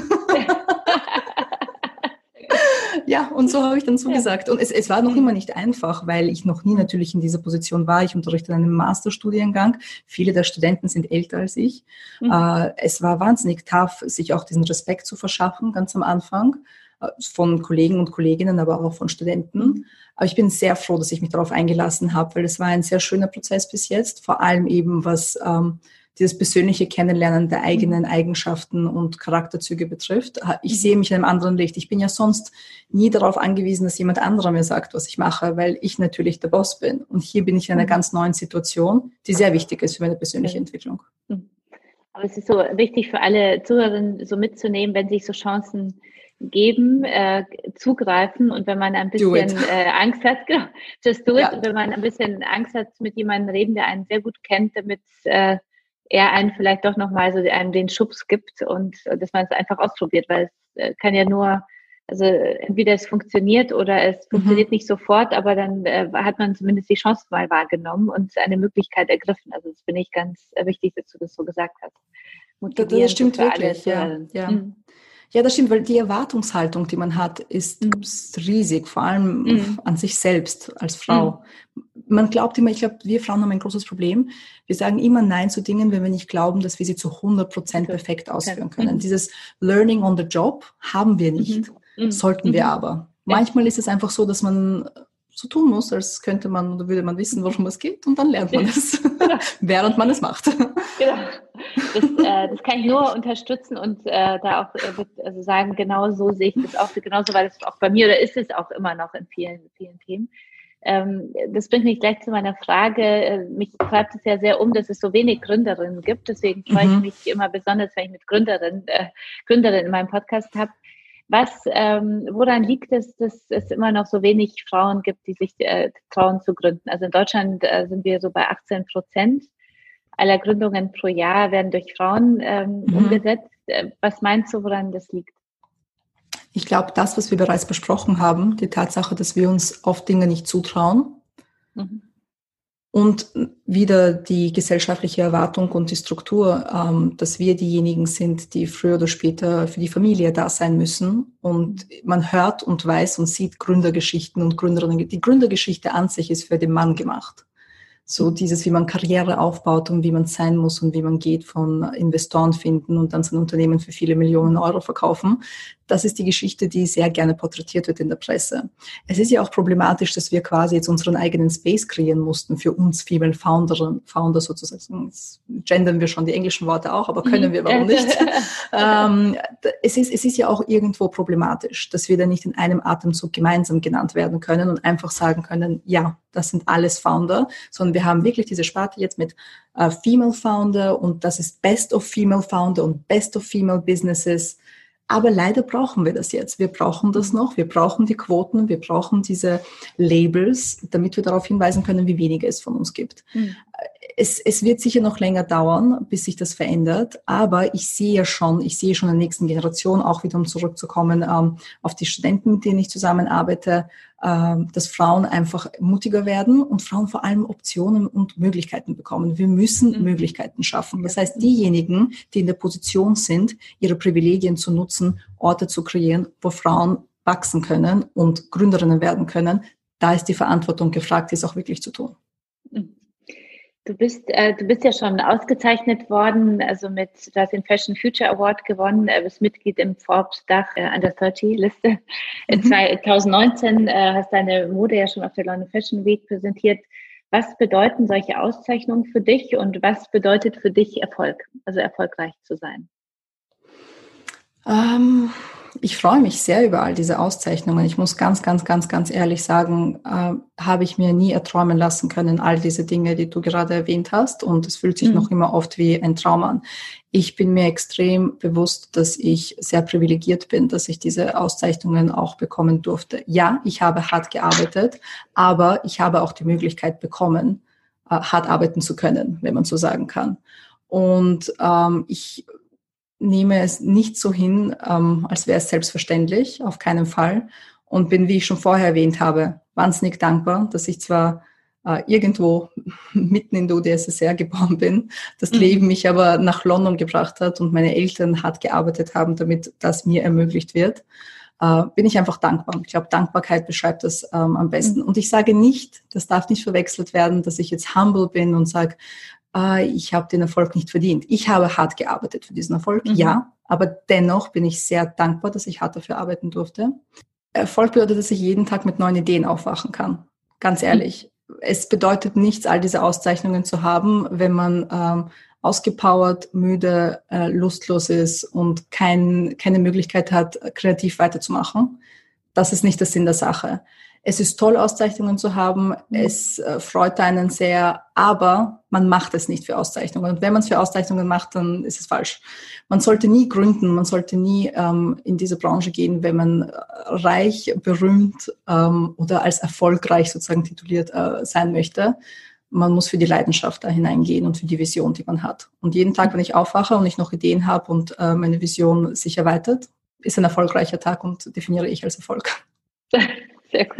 ja, und so habe ich dann zugesagt. Und es, es war noch immer nicht einfach, weil ich noch nie natürlich in dieser Position war. Ich unterrichte einen Masterstudiengang. Viele der Studenten sind älter als ich. Mhm. Äh, es war wahnsinnig tough, sich auch diesen Respekt zu verschaffen, ganz am Anfang äh, von Kollegen und Kolleginnen, aber auch von Studenten. Mhm. Aber ich bin sehr froh, dass ich mich darauf eingelassen habe, weil es war ein sehr schöner Prozess bis jetzt, vor allem eben was ähm, dieses persönliche Kennenlernen der eigenen Eigenschaften und Charakterzüge betrifft. Ich sehe mich in einem anderen Licht. Ich bin ja sonst nie darauf angewiesen, dass jemand anderer mir sagt, was ich mache, weil ich natürlich der Boss bin. Und hier bin ich in einer mhm. ganz neuen Situation, die sehr wichtig ist für meine persönliche Entwicklung. Mhm. Aber es ist so wichtig für alle Zuhörerinnen so mitzunehmen, wenn sich so Chancen geben, äh, zugreifen und wenn man ein bisschen äh, Angst hat, genau, just do it. Ja. Wenn man ein bisschen Angst hat, mit jemandem reden, der einen sehr gut kennt, damit äh, er einen vielleicht doch nochmal so einem den Schubs gibt und dass man es einfach ausprobiert, weil es äh, kann ja nur, also entweder es funktioniert oder es mhm. funktioniert nicht sofort, aber dann äh, hat man zumindest die Chance mal wahrgenommen und eine Möglichkeit ergriffen. Also das finde ich ganz äh, wichtig, dass du das so gesagt hast. Das, das stimmt wirklich, ja. ja. Mhm. Ja, das stimmt, weil die Erwartungshaltung, die man hat, ist mhm. riesig, vor allem mhm. an sich selbst als Frau. Mhm. Man glaubt immer, ich glaube, wir Frauen haben ein großes Problem. Wir sagen immer Nein zu Dingen, wenn wir nicht glauben, dass wir sie zu 100 Prozent perfekt ausführen können. Mhm. Dieses Learning on the Job haben wir nicht, mhm. Mhm. sollten wir aber. Manchmal ist es einfach so, dass man so tun muss, als könnte man oder würde man wissen, worum es geht und dann lernt man es, während man es macht. Genau. Das, äh, das kann ich nur unterstützen und äh, da auch äh, also sagen, genau so sehe ich das auch, genauso war das auch bei mir oder ist es auch immer noch in vielen, vielen Themen. Ähm, das bringt mich gleich zu meiner Frage. Äh, mich treibt es ja sehr um, dass es so wenig Gründerinnen gibt. Deswegen freue mhm. ich mich immer besonders, wenn ich mit Gründerinnen, äh, Gründerinnen in meinem Podcast habe. Was, ähm, woran liegt es, dass es immer noch so wenig Frauen gibt, die sich äh, trauen zu gründen? Also in Deutschland äh, sind wir so bei 18 Prozent aller Gründungen pro Jahr werden durch Frauen ähm, mhm. umgesetzt. Äh, was meinst du, woran das liegt? Ich glaube, das, was wir bereits besprochen haben, die Tatsache, dass wir uns oft Dinge nicht zutrauen, mhm. Und wieder die gesellschaftliche Erwartung und die Struktur, ähm, dass wir diejenigen sind, die früher oder später für die Familie da sein müssen. Und man hört und weiß und sieht Gründergeschichten und Gründerinnen. Die Gründergeschichte an sich ist für den Mann gemacht so dieses, wie man Karriere aufbaut und wie man sein muss und wie man geht von Investoren finden und dann sein Unternehmen für viele Millionen Euro verkaufen. Das ist die Geschichte, die sehr gerne porträtiert wird in der Presse. Es ist ja auch problematisch, dass wir quasi jetzt unseren eigenen Space kreieren mussten für uns Female Founder, Founder sozusagen. Jetzt gendern wir schon die englischen Worte auch, aber können wir, warum nicht? ähm, es, ist, es ist ja auch irgendwo problematisch, dass wir da nicht in einem Atemzug gemeinsam genannt werden können und einfach sagen können, ja, das sind alles Founder, sondern wir haben wirklich diese Sparte jetzt mit äh, Female Founder und das ist Best of Female Founder und Best of Female Businesses. Aber leider brauchen wir das jetzt. Wir brauchen das noch. Wir brauchen die Quoten. Wir brauchen diese Labels, damit wir darauf hinweisen können, wie wenige es von uns gibt. Mhm es, es wird sicher noch länger dauern, bis sich das verändert, aber ich sehe ja schon, ich sehe schon in der nächsten Generation, auch wieder um zurückzukommen ähm, auf die Studenten, mit denen ich zusammenarbeite, ähm, dass Frauen einfach mutiger werden und Frauen vor allem Optionen und Möglichkeiten bekommen. Wir müssen mhm. Möglichkeiten schaffen. Das heißt, diejenigen, die in der Position sind, ihre Privilegien zu nutzen, Orte zu kreieren, wo Frauen wachsen können und Gründerinnen werden können, da ist die Verantwortung gefragt, dies auch wirklich zu tun. Du bist, äh, du bist ja schon ausgezeichnet worden, also mit, du hast den Fashion Future Award gewonnen, äh, bist Mitglied im Forbes Dach äh, Under 30 Liste. Mhm. 2019 äh, hast deine Mode ja schon auf der London Fashion Week präsentiert. Was bedeuten solche Auszeichnungen für dich und was bedeutet für dich Erfolg, also erfolgreich zu sein? Ähm, ich freue mich sehr über all diese Auszeichnungen. Ich muss ganz, ganz, ganz, ganz ehrlich sagen, äh, habe ich mir nie erträumen lassen können, all diese Dinge, die du gerade erwähnt hast. Und es fühlt sich mhm. noch immer oft wie ein Traum an. Ich bin mir extrem bewusst, dass ich sehr privilegiert bin, dass ich diese Auszeichnungen auch bekommen durfte. Ja, ich habe hart gearbeitet, aber ich habe auch die Möglichkeit bekommen, äh, hart arbeiten zu können, wenn man so sagen kann. Und ähm, ich nehme es nicht so hin, ähm, als wäre es selbstverständlich, auf keinen Fall. Und bin, wie ich schon vorher erwähnt habe, wahnsinnig dankbar, dass ich zwar äh, irgendwo mitten in der UdSSR geboren bin, das mhm. Leben mich aber nach London gebracht hat und meine Eltern hart gearbeitet haben, damit das mir ermöglicht wird, äh, bin ich einfach dankbar. Ich glaube, Dankbarkeit beschreibt das ähm, am besten. Mhm. Und ich sage nicht, das darf nicht verwechselt werden, dass ich jetzt humble bin und sage, äh, ich habe den Erfolg nicht verdient. Ich habe hart gearbeitet für diesen Erfolg, mhm. ja, aber dennoch bin ich sehr dankbar, dass ich hart dafür arbeiten durfte. Erfolg bedeutet, dass ich jeden Tag mit neuen Ideen aufwachen kann. Ganz ehrlich. Mhm. Es bedeutet nichts, all diese Auszeichnungen zu haben, wenn man ähm, ausgepowert, müde, äh, lustlos ist und kein, keine Möglichkeit hat, kreativ weiterzumachen. Das ist nicht der Sinn der Sache. Es ist toll, Auszeichnungen zu haben. Mhm. Es äh, freut einen sehr, aber man macht es nicht für Auszeichnungen. Und wenn man es für Auszeichnungen macht, dann ist es falsch. Man sollte nie gründen, man sollte nie ähm, in diese Branche gehen, wenn man äh, reich, berühmt ähm, oder als erfolgreich sozusagen tituliert äh, sein möchte. Man muss für die Leidenschaft da hineingehen und für die Vision, die man hat. Und jeden Tag, wenn ich aufwache und ich noch Ideen habe und äh, meine Vision sich erweitert, ist ein erfolgreicher Tag und definiere ich als Erfolg. Sehr gut.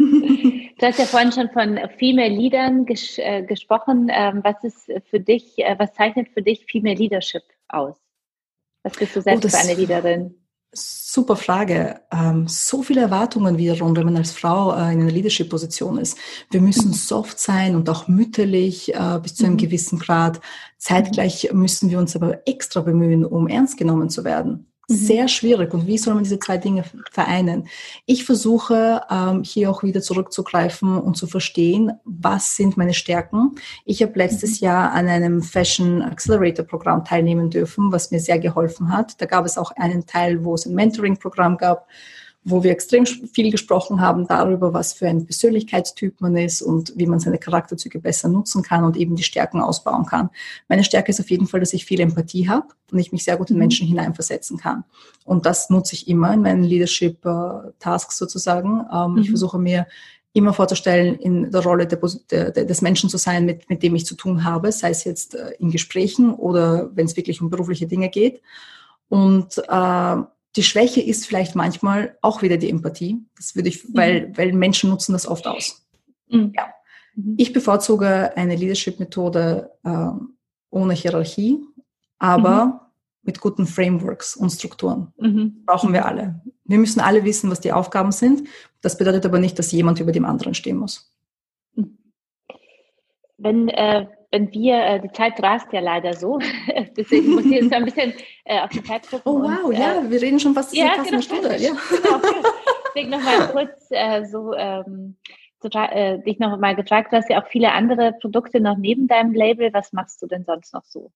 Du hast ja vorhin schon von Female Leadern ges äh, gesprochen. Ähm, was ist für dich, äh, was zeichnet für dich Female Leadership aus? Was bist du selbst oh, für eine Leaderin? Super Frage. Ähm, so viele Erwartungen wiederum, wenn man als Frau äh, in einer Leadership-Position ist. Wir müssen soft sein und auch mütterlich äh, bis zu einem mhm. gewissen Grad. Zeitgleich müssen wir uns aber extra bemühen, um ernst genommen zu werden. Mhm. Sehr schwierig. Und wie soll man diese zwei Dinge vereinen? Ich versuche ähm, hier auch wieder zurückzugreifen und zu verstehen, was sind meine Stärken. Ich habe letztes mhm. Jahr an einem Fashion Accelerator Programm teilnehmen dürfen, was mir sehr geholfen hat. Da gab es auch einen Teil, wo es ein Mentoring-Programm gab wo wir extrem viel gesprochen haben darüber, was für ein Persönlichkeitstyp man ist und wie man seine Charakterzüge besser nutzen kann und eben die Stärken ausbauen kann. Meine Stärke ist auf jeden Fall, dass ich viel Empathie habe und ich mich sehr gut in mhm. Menschen hineinversetzen kann. Und das nutze ich immer in meinen Leadership-Tasks sozusagen. Ähm, mhm. Ich versuche mir immer vorzustellen, in der Rolle der, der, des Menschen zu sein, mit, mit dem ich zu tun habe, sei es jetzt äh, in Gesprächen oder wenn es wirklich um berufliche Dinge geht. Und äh, die Schwäche ist vielleicht manchmal auch wieder die Empathie. Das würde ich, mhm. weil, weil Menschen nutzen das oft aus. Mhm. Ja. Mhm. Ich bevorzuge eine Leadership-Methode äh, ohne Hierarchie, aber mhm. mit guten Frameworks und Strukturen. Mhm. Brauchen wir alle. Wir müssen alle wissen, was die Aufgaben sind. Das bedeutet aber nicht, dass jemand über dem anderen stehen muss. Mhm. Wenn, äh, wenn wir, äh, die Zeit rast ja leider so, deswegen muss ich jetzt ein bisschen äh, auf die Zeit gucken. Oh wow, und, ja, äh, wir reden schon fast, ja, fast genau, eine Stunde. Ja. Genau, deswegen nochmal kurz äh, so ähm, äh, dich noch mal gefragt, du hast ja auch viele andere Produkte noch neben deinem Label. Was machst du denn sonst noch so?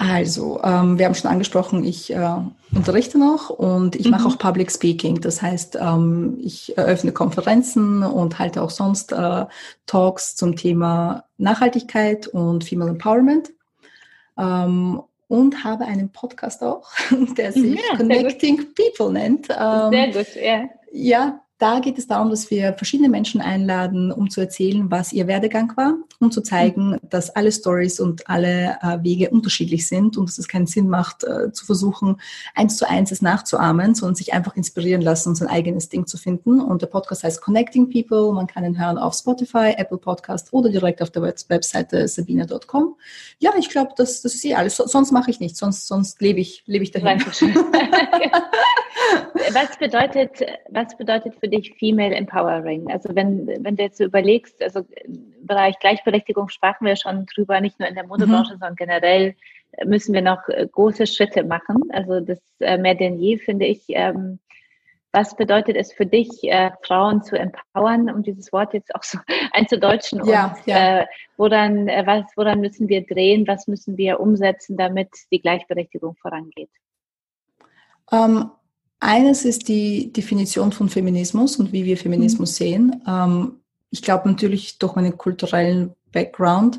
Also, ähm, wir haben schon angesprochen, ich äh, unterrichte noch und ich mhm. mache auch Public Speaking. Das heißt, ähm, ich eröffne Konferenzen und halte auch sonst äh, Talks zum Thema Nachhaltigkeit und Female Empowerment. Ähm, und habe einen Podcast auch, der sich ja, Connecting People nennt. Ähm, sehr gut, ja. Ja, da geht es darum, dass wir verschiedene Menschen einladen, um zu erzählen, was ihr Werdegang war, um zu zeigen, mhm. dass alle Stories und alle äh, Wege unterschiedlich sind und dass es keinen Sinn macht, äh, zu versuchen, eins zu eins es nachzuahmen, sondern sich einfach inspirieren lassen und sein eigenes Ding zu finden. Und der Podcast heißt Connecting People. Man kann ihn hören auf Spotify, Apple Podcast oder direkt auf der Web Webseite sabina.com. Ja, ich glaube, das, das ist eh alles. So, sonst mache ich nichts, sonst, sonst lebe ich, lebe ich dahin. was bedeutet, was bedeutet für dich Female Empowering? Also wenn, wenn du jetzt so überlegst, also im Bereich Gleichberechtigung sprachen wir schon drüber, nicht nur in der Modebranche, mhm. sondern generell müssen wir noch äh, große Schritte machen. Also das äh, mehr denn je finde ich. Ähm, was bedeutet es für dich, äh, Frauen zu empowern, um dieses Wort jetzt auch so einzudeutschen? Ja, und ja. Woran, was, woran müssen wir drehen? Was müssen wir umsetzen, damit die Gleichberechtigung vorangeht? Ähm, eines ist die Definition von Feminismus und wie wir Feminismus mhm. sehen. Ähm, ich glaube natürlich durch meinen kulturellen Background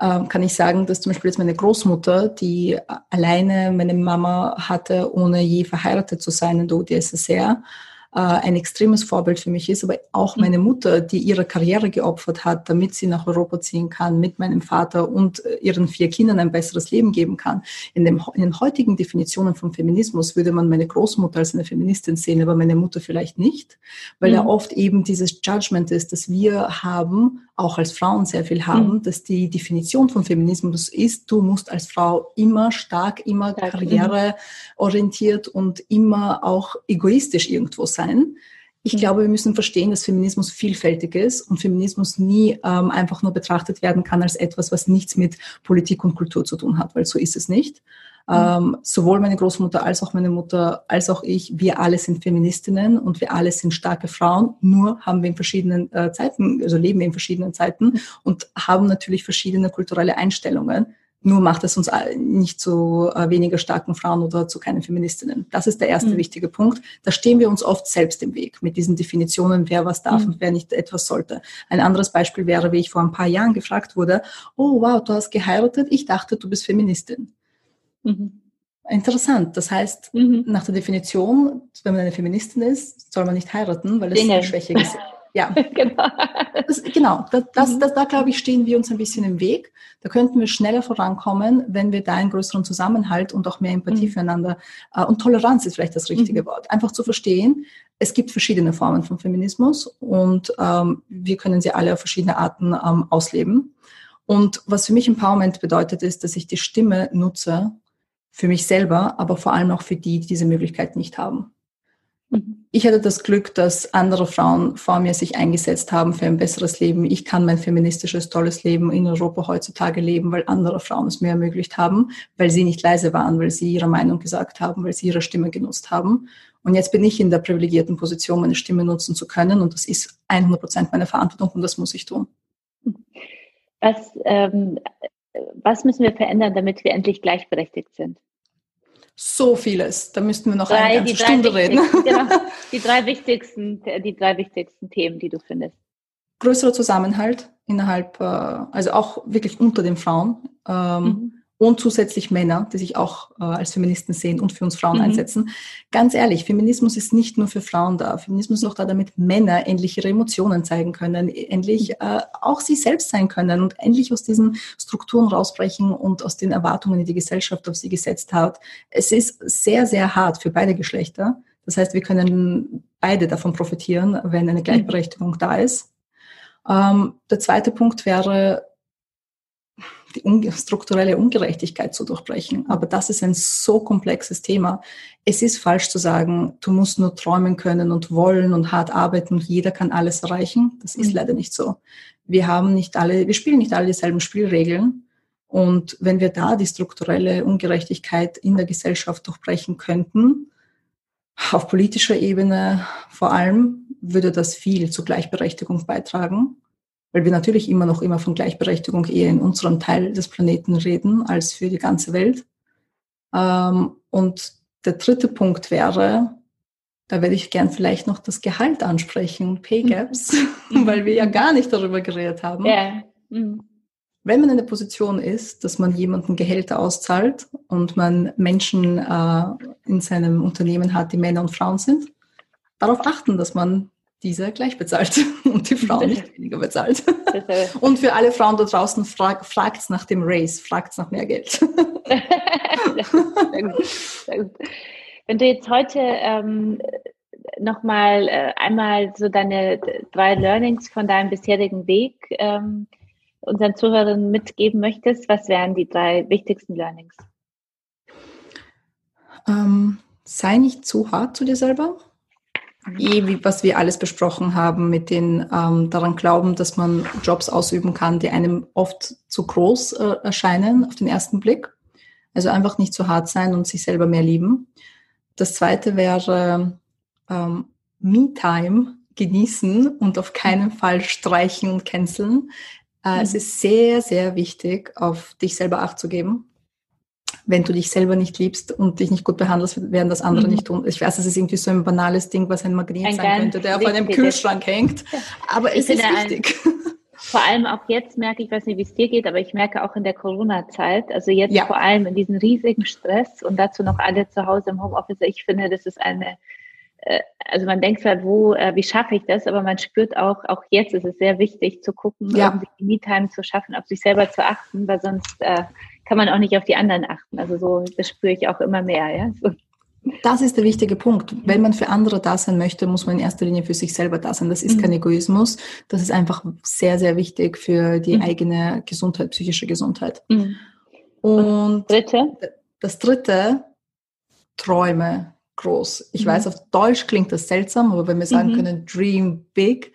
ähm, kann ich sagen, dass zum Beispiel jetzt meine Großmutter, die alleine meine Mama hatte, ohne je verheiratet zu sein in der UdSSR, ein extremes Vorbild für mich ist, aber auch meine mhm. Mutter, die ihre Karriere geopfert hat, damit sie nach Europa ziehen kann, mit meinem Vater und äh, ihren vier Kindern ein besseres Leben geben kann. In, dem, in den heutigen Definitionen von Feminismus würde man meine Großmutter als eine Feministin sehen, aber meine Mutter vielleicht nicht, weil mhm. da oft eben dieses Judgment ist, dass wir haben, auch als Frauen sehr viel haben, mhm. dass die Definition von Feminismus ist, du musst als Frau immer stark, immer karriereorientiert und immer auch egoistisch irgendwo sein. Ich mhm. glaube, wir müssen verstehen, dass Feminismus vielfältig ist und Feminismus nie ähm, einfach nur betrachtet werden kann als etwas, was nichts mit Politik und Kultur zu tun hat, weil so ist es nicht. Mhm. Ähm, sowohl meine Großmutter als auch meine Mutter als auch ich, wir alle sind Feministinnen und wir alle sind starke Frauen. Nur haben wir in verschiedenen äh, Zeiten, also leben wir in verschiedenen Zeiten mhm. und haben natürlich verschiedene kulturelle Einstellungen. Nur macht es uns nicht zu äh, weniger starken Frauen oder zu keinen Feministinnen. Das ist der erste mhm. wichtige Punkt. Da stehen wir uns oft selbst im Weg mit diesen Definitionen, wer was darf mhm. und wer nicht etwas sollte. Ein anderes Beispiel wäre, wie ich vor ein paar Jahren gefragt wurde, oh wow, du hast geheiratet, ich dachte, du bist Feministin. Mhm. Interessant. Das heißt, mhm. nach der Definition, wenn man eine Feministin ist, soll man nicht heiraten, weil es eine Schwäche ist. Ja, genau. Das, genau. Das, das, mhm. das, da, glaube ich, stehen wir uns ein bisschen im Weg. Da könnten wir schneller vorankommen, wenn wir da einen größeren Zusammenhalt und auch mehr Empathie mhm. füreinander äh, und Toleranz ist vielleicht das richtige mhm. Wort. Einfach zu verstehen, es gibt verschiedene Formen von Feminismus und ähm, wir können sie alle auf verschiedene Arten ähm, ausleben. Und was für mich Empowerment bedeutet, ist, dass ich die Stimme nutze, für mich selber, aber vor allem auch für die, die diese Möglichkeit nicht haben. Ich hatte das Glück, dass andere Frauen vor mir sich eingesetzt haben für ein besseres Leben. Ich kann mein feministisches, tolles Leben in Europa heutzutage leben, weil andere Frauen es mir ermöglicht haben, weil sie nicht leise waren, weil sie ihre Meinung gesagt haben, weil sie ihre Stimme genutzt haben. Und jetzt bin ich in der privilegierten Position, meine Stimme nutzen zu können. Und das ist 100 Prozent meine Verantwortung und das muss ich tun. Was ähm, was müssen wir verändern, damit wir endlich gleichberechtigt sind? So vieles. Da müssten wir noch drei, eine ganze Stunde reden. Genau, die drei wichtigsten, die drei wichtigsten Themen, die du findest. Größerer Zusammenhalt innerhalb, äh, also auch wirklich unter den Frauen. Ähm, mhm und zusätzlich Männer, die sich auch äh, als Feministen sehen und für uns Frauen mhm. einsetzen. Ganz ehrlich, Feminismus ist nicht nur für Frauen da. Feminismus ist auch da, damit Männer endlich ihre Emotionen zeigen können, endlich mhm. äh, auch sie selbst sein können und endlich aus diesen Strukturen rausbrechen und aus den Erwartungen, die die Gesellschaft auf sie gesetzt hat. Es ist sehr, sehr hart für beide Geschlechter. Das heißt, wir können beide davon profitieren, wenn eine mhm. Gleichberechtigung da ist. Ähm, der zweite Punkt wäre, die strukturelle Ungerechtigkeit zu durchbrechen. Aber das ist ein so komplexes Thema. Es ist falsch zu sagen, du musst nur träumen können und wollen und hart arbeiten und jeder kann alles erreichen. Das ist mhm. leider nicht so. Wir haben nicht alle, wir spielen nicht alle dieselben Spielregeln. Und wenn wir da die strukturelle Ungerechtigkeit in der Gesellschaft durchbrechen könnten, auf politischer Ebene vor allem, würde das viel zur Gleichberechtigung beitragen weil wir natürlich immer noch immer von Gleichberechtigung eher in unserem Teil des Planeten reden als für die ganze Welt. Ähm, und der dritte Punkt wäre, da werde ich gern vielleicht noch das Gehalt ansprechen, Pay. Gaps, mhm. weil wir ja gar nicht darüber geredet haben. Yeah. Mhm. Wenn man in der Position ist, dass man jemanden Gehälter auszahlt und man Menschen äh, in seinem Unternehmen hat, die Männer und Frauen sind, darauf achten, dass man diese gleich bezahlt und die Frau nicht weniger bezahlt. Und für alle Frauen da draußen, frag, fragt nach dem Race, fragt nach mehr Geld. Wenn du jetzt heute ähm, nochmal äh, einmal so deine drei Learnings von deinem bisherigen Weg ähm, unseren Zuhörern mitgeben möchtest, was wären die drei wichtigsten Learnings? Ähm, sei nicht zu hart zu dir selber eh, wie, was wir alles besprochen haben, mit den ähm, daran glauben, dass man Jobs ausüben kann, die einem oft zu groß äh, erscheinen auf den ersten Blick. Also einfach nicht zu hart sein und sich selber mehr lieben. Das zweite wäre ähm, Me-Time genießen und auf keinen Fall streichen und canceln. Äh, mhm. Es ist sehr, sehr wichtig, auf dich selber Acht zu geben wenn du dich selber nicht liebst und dich nicht gut behandelst, werden das andere mhm. nicht tun. Ich weiß, das ist irgendwie so ein banales Ding, was ein Magnet ein sein könnte, der auf einem Kühlschrank hängt. Aber es ist wichtig. vor allem auch jetzt merke ich, weiß nicht, wie es dir geht, aber ich merke auch in der Corona-Zeit, also jetzt ja. vor allem in diesem riesigen Stress und dazu noch alle zu Hause im Homeoffice, ich finde, das ist eine also man denkt halt, wo, äh, wie schaffe ich das, aber man spürt auch, auch jetzt ist es sehr wichtig zu gucken, ja. irgendwie die Me-Time zu schaffen, auf sich selber zu achten, weil sonst äh, kann man auch nicht auf die anderen achten. Also so, das spüre ich auch immer mehr, ja. So. Das ist der wichtige Punkt. Wenn man für andere da sein möchte, muss man in erster Linie für sich selber da sein. Das ist mhm. kein Egoismus. Das ist einfach sehr, sehr wichtig für die mhm. eigene Gesundheit, psychische Gesundheit. Mhm. Und, dritte? das dritte, Träume groß. Ich weiß, mhm. auf Deutsch klingt das seltsam, aber wenn wir sagen mhm. können, dream big,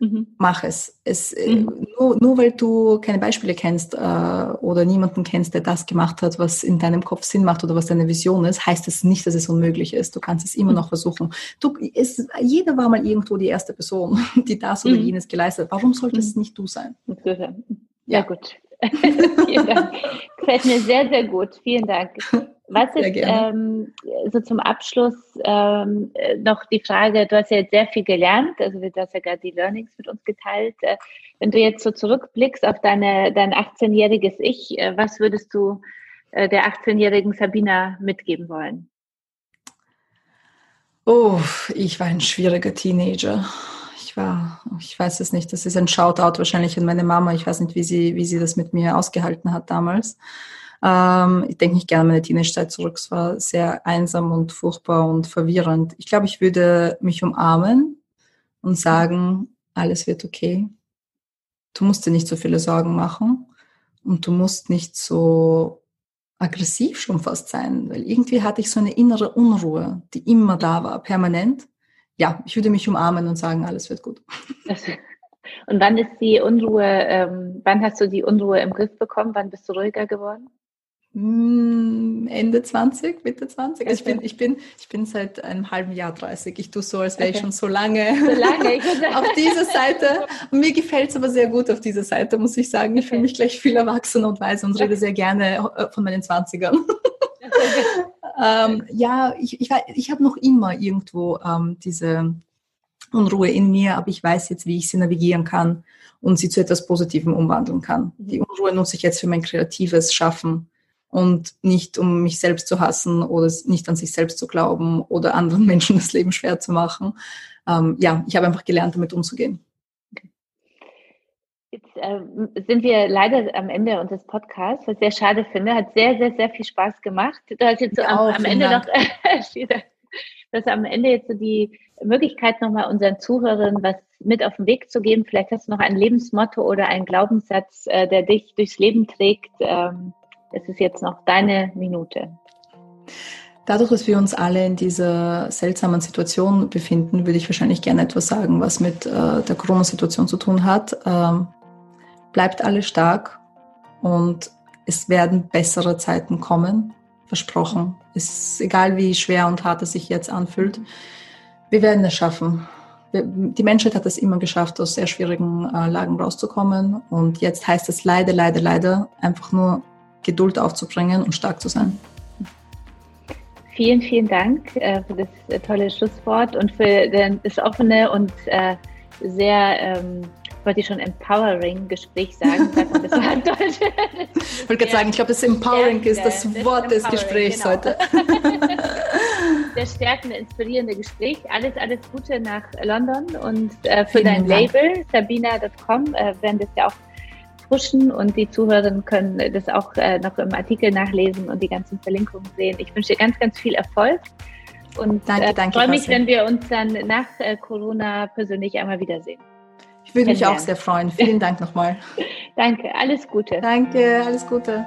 Mhm. Mach es. es äh, mhm. nur, nur weil du keine Beispiele kennst äh, oder niemanden kennst, der das gemacht hat, was in deinem Kopf Sinn macht oder was deine Vision ist, heißt das nicht, dass es unmöglich ist. Du kannst es immer mhm. noch versuchen. Du, es, jeder war mal irgendwo die erste Person, die das oder mhm. jenes geleistet hat. Warum sollte es nicht du sein? Ja, ja gut. Vielen Dank. Gefällt mir sehr, sehr gut. Vielen Dank. Was ist ähm, so zum Abschluss ähm, noch die Frage, du hast ja jetzt sehr viel gelernt, also du hast ja gerade die Learnings mit uns geteilt. Äh, wenn du jetzt so zurückblickst auf deine, dein 18-jähriges Ich, äh, was würdest du äh, der 18-jährigen Sabina mitgeben wollen? Oh, ich war ein schwieriger Teenager. Ich war, ich weiß es nicht, das ist ein Shoutout wahrscheinlich an meine Mama. Ich weiß nicht, wie sie, wie sie das mit mir ausgehalten hat damals. Ähm, ich denke nicht gerne meine Teenagezeit zurück. Es war sehr einsam und furchtbar und verwirrend. Ich glaube, ich würde mich umarmen und sagen, alles wird okay. Du musst dir nicht so viele Sorgen machen und du musst nicht so aggressiv schon fast sein, weil irgendwie hatte ich so eine innere Unruhe, die immer da war, permanent. Ja, ich würde mich umarmen und sagen, alles wird gut. Und wann ist die Unruhe, ähm, wann hast du die Unruhe im Griff bekommen? Wann bist du ruhiger geworden? Hm, Ende 20, Mitte 20. Also ich, bin, ich, bin, ich bin seit einem halben Jahr 30. Ich tue so, als wäre okay. ich schon so lange, so lange. auf dieser Seite. Und mir gefällt es aber sehr gut auf dieser Seite, muss ich sagen. Ich okay. fühle mich gleich viel erwachsener und weise und rede sehr gerne äh, von meinen 20ern. ähm, ja, ich, ich, ich habe noch immer irgendwo ähm, diese Unruhe in mir, aber ich weiß jetzt, wie ich sie navigieren kann und sie zu etwas Positivem umwandeln kann. Die mhm. Unruhe nutze ich jetzt für mein kreatives Schaffen und nicht um mich selbst zu hassen oder nicht an sich selbst zu glauben oder anderen Menschen das Leben schwer zu machen. Ähm, ja, ich habe einfach gelernt, damit umzugehen. Jetzt äh, sind wir leider am Ende unseres Podcasts, was ich sehr schade finde. Hat sehr, sehr, sehr viel Spaß gemacht. Du hast jetzt so am, am Ende Dank. noch dass am Ende jetzt so die Möglichkeit nochmal unseren Zuhörern was mit auf den Weg zu geben. Vielleicht hast du noch ein Lebensmotto oder einen Glaubenssatz, äh, der dich durchs Leben trägt. Ähm, es ist jetzt noch deine Minute. Dadurch, dass wir uns alle in dieser seltsamen Situation befinden, würde ich wahrscheinlich gerne etwas sagen, was mit äh, der Corona-Situation zu tun hat. Ähm, bleibt alle stark und es werden bessere Zeiten kommen, versprochen. Es ist egal, wie schwer und hart es sich jetzt anfühlt. Wir werden es schaffen. Die Menschheit hat es immer geschafft, aus sehr schwierigen äh, Lagen rauszukommen. Und jetzt heißt es leider, leider, leider einfach nur Geduld aufzubringen und stark zu sein. Vielen, vielen Dank äh, für das äh, tolle Schlusswort und für das offene und äh, sehr ähm, wollte ich schon empowering Gespräch sagen. Das war Deutsch. Ich wollte gerade sagen, ich glaube, das Empowering ist das Wort des Gesprächs genau. heute. Sehr stärkende, inspirierende Gespräch. Alles, alles Gute nach London und für Vielen dein Dank. Label sabina.com werden das ja auch pushen und die Zuhörerinnen können das auch äh, noch im Artikel nachlesen und die ganzen Verlinkungen sehen. Ich wünsche dir ganz, ganz viel Erfolg und danke, äh, danke, freue mich, wenn wir uns dann nach äh, Corona persönlich einmal wiedersehen. Ich würde mich auch sehr freuen. Vielen Dank nochmal. Danke, alles Gute. Danke, alles Gute.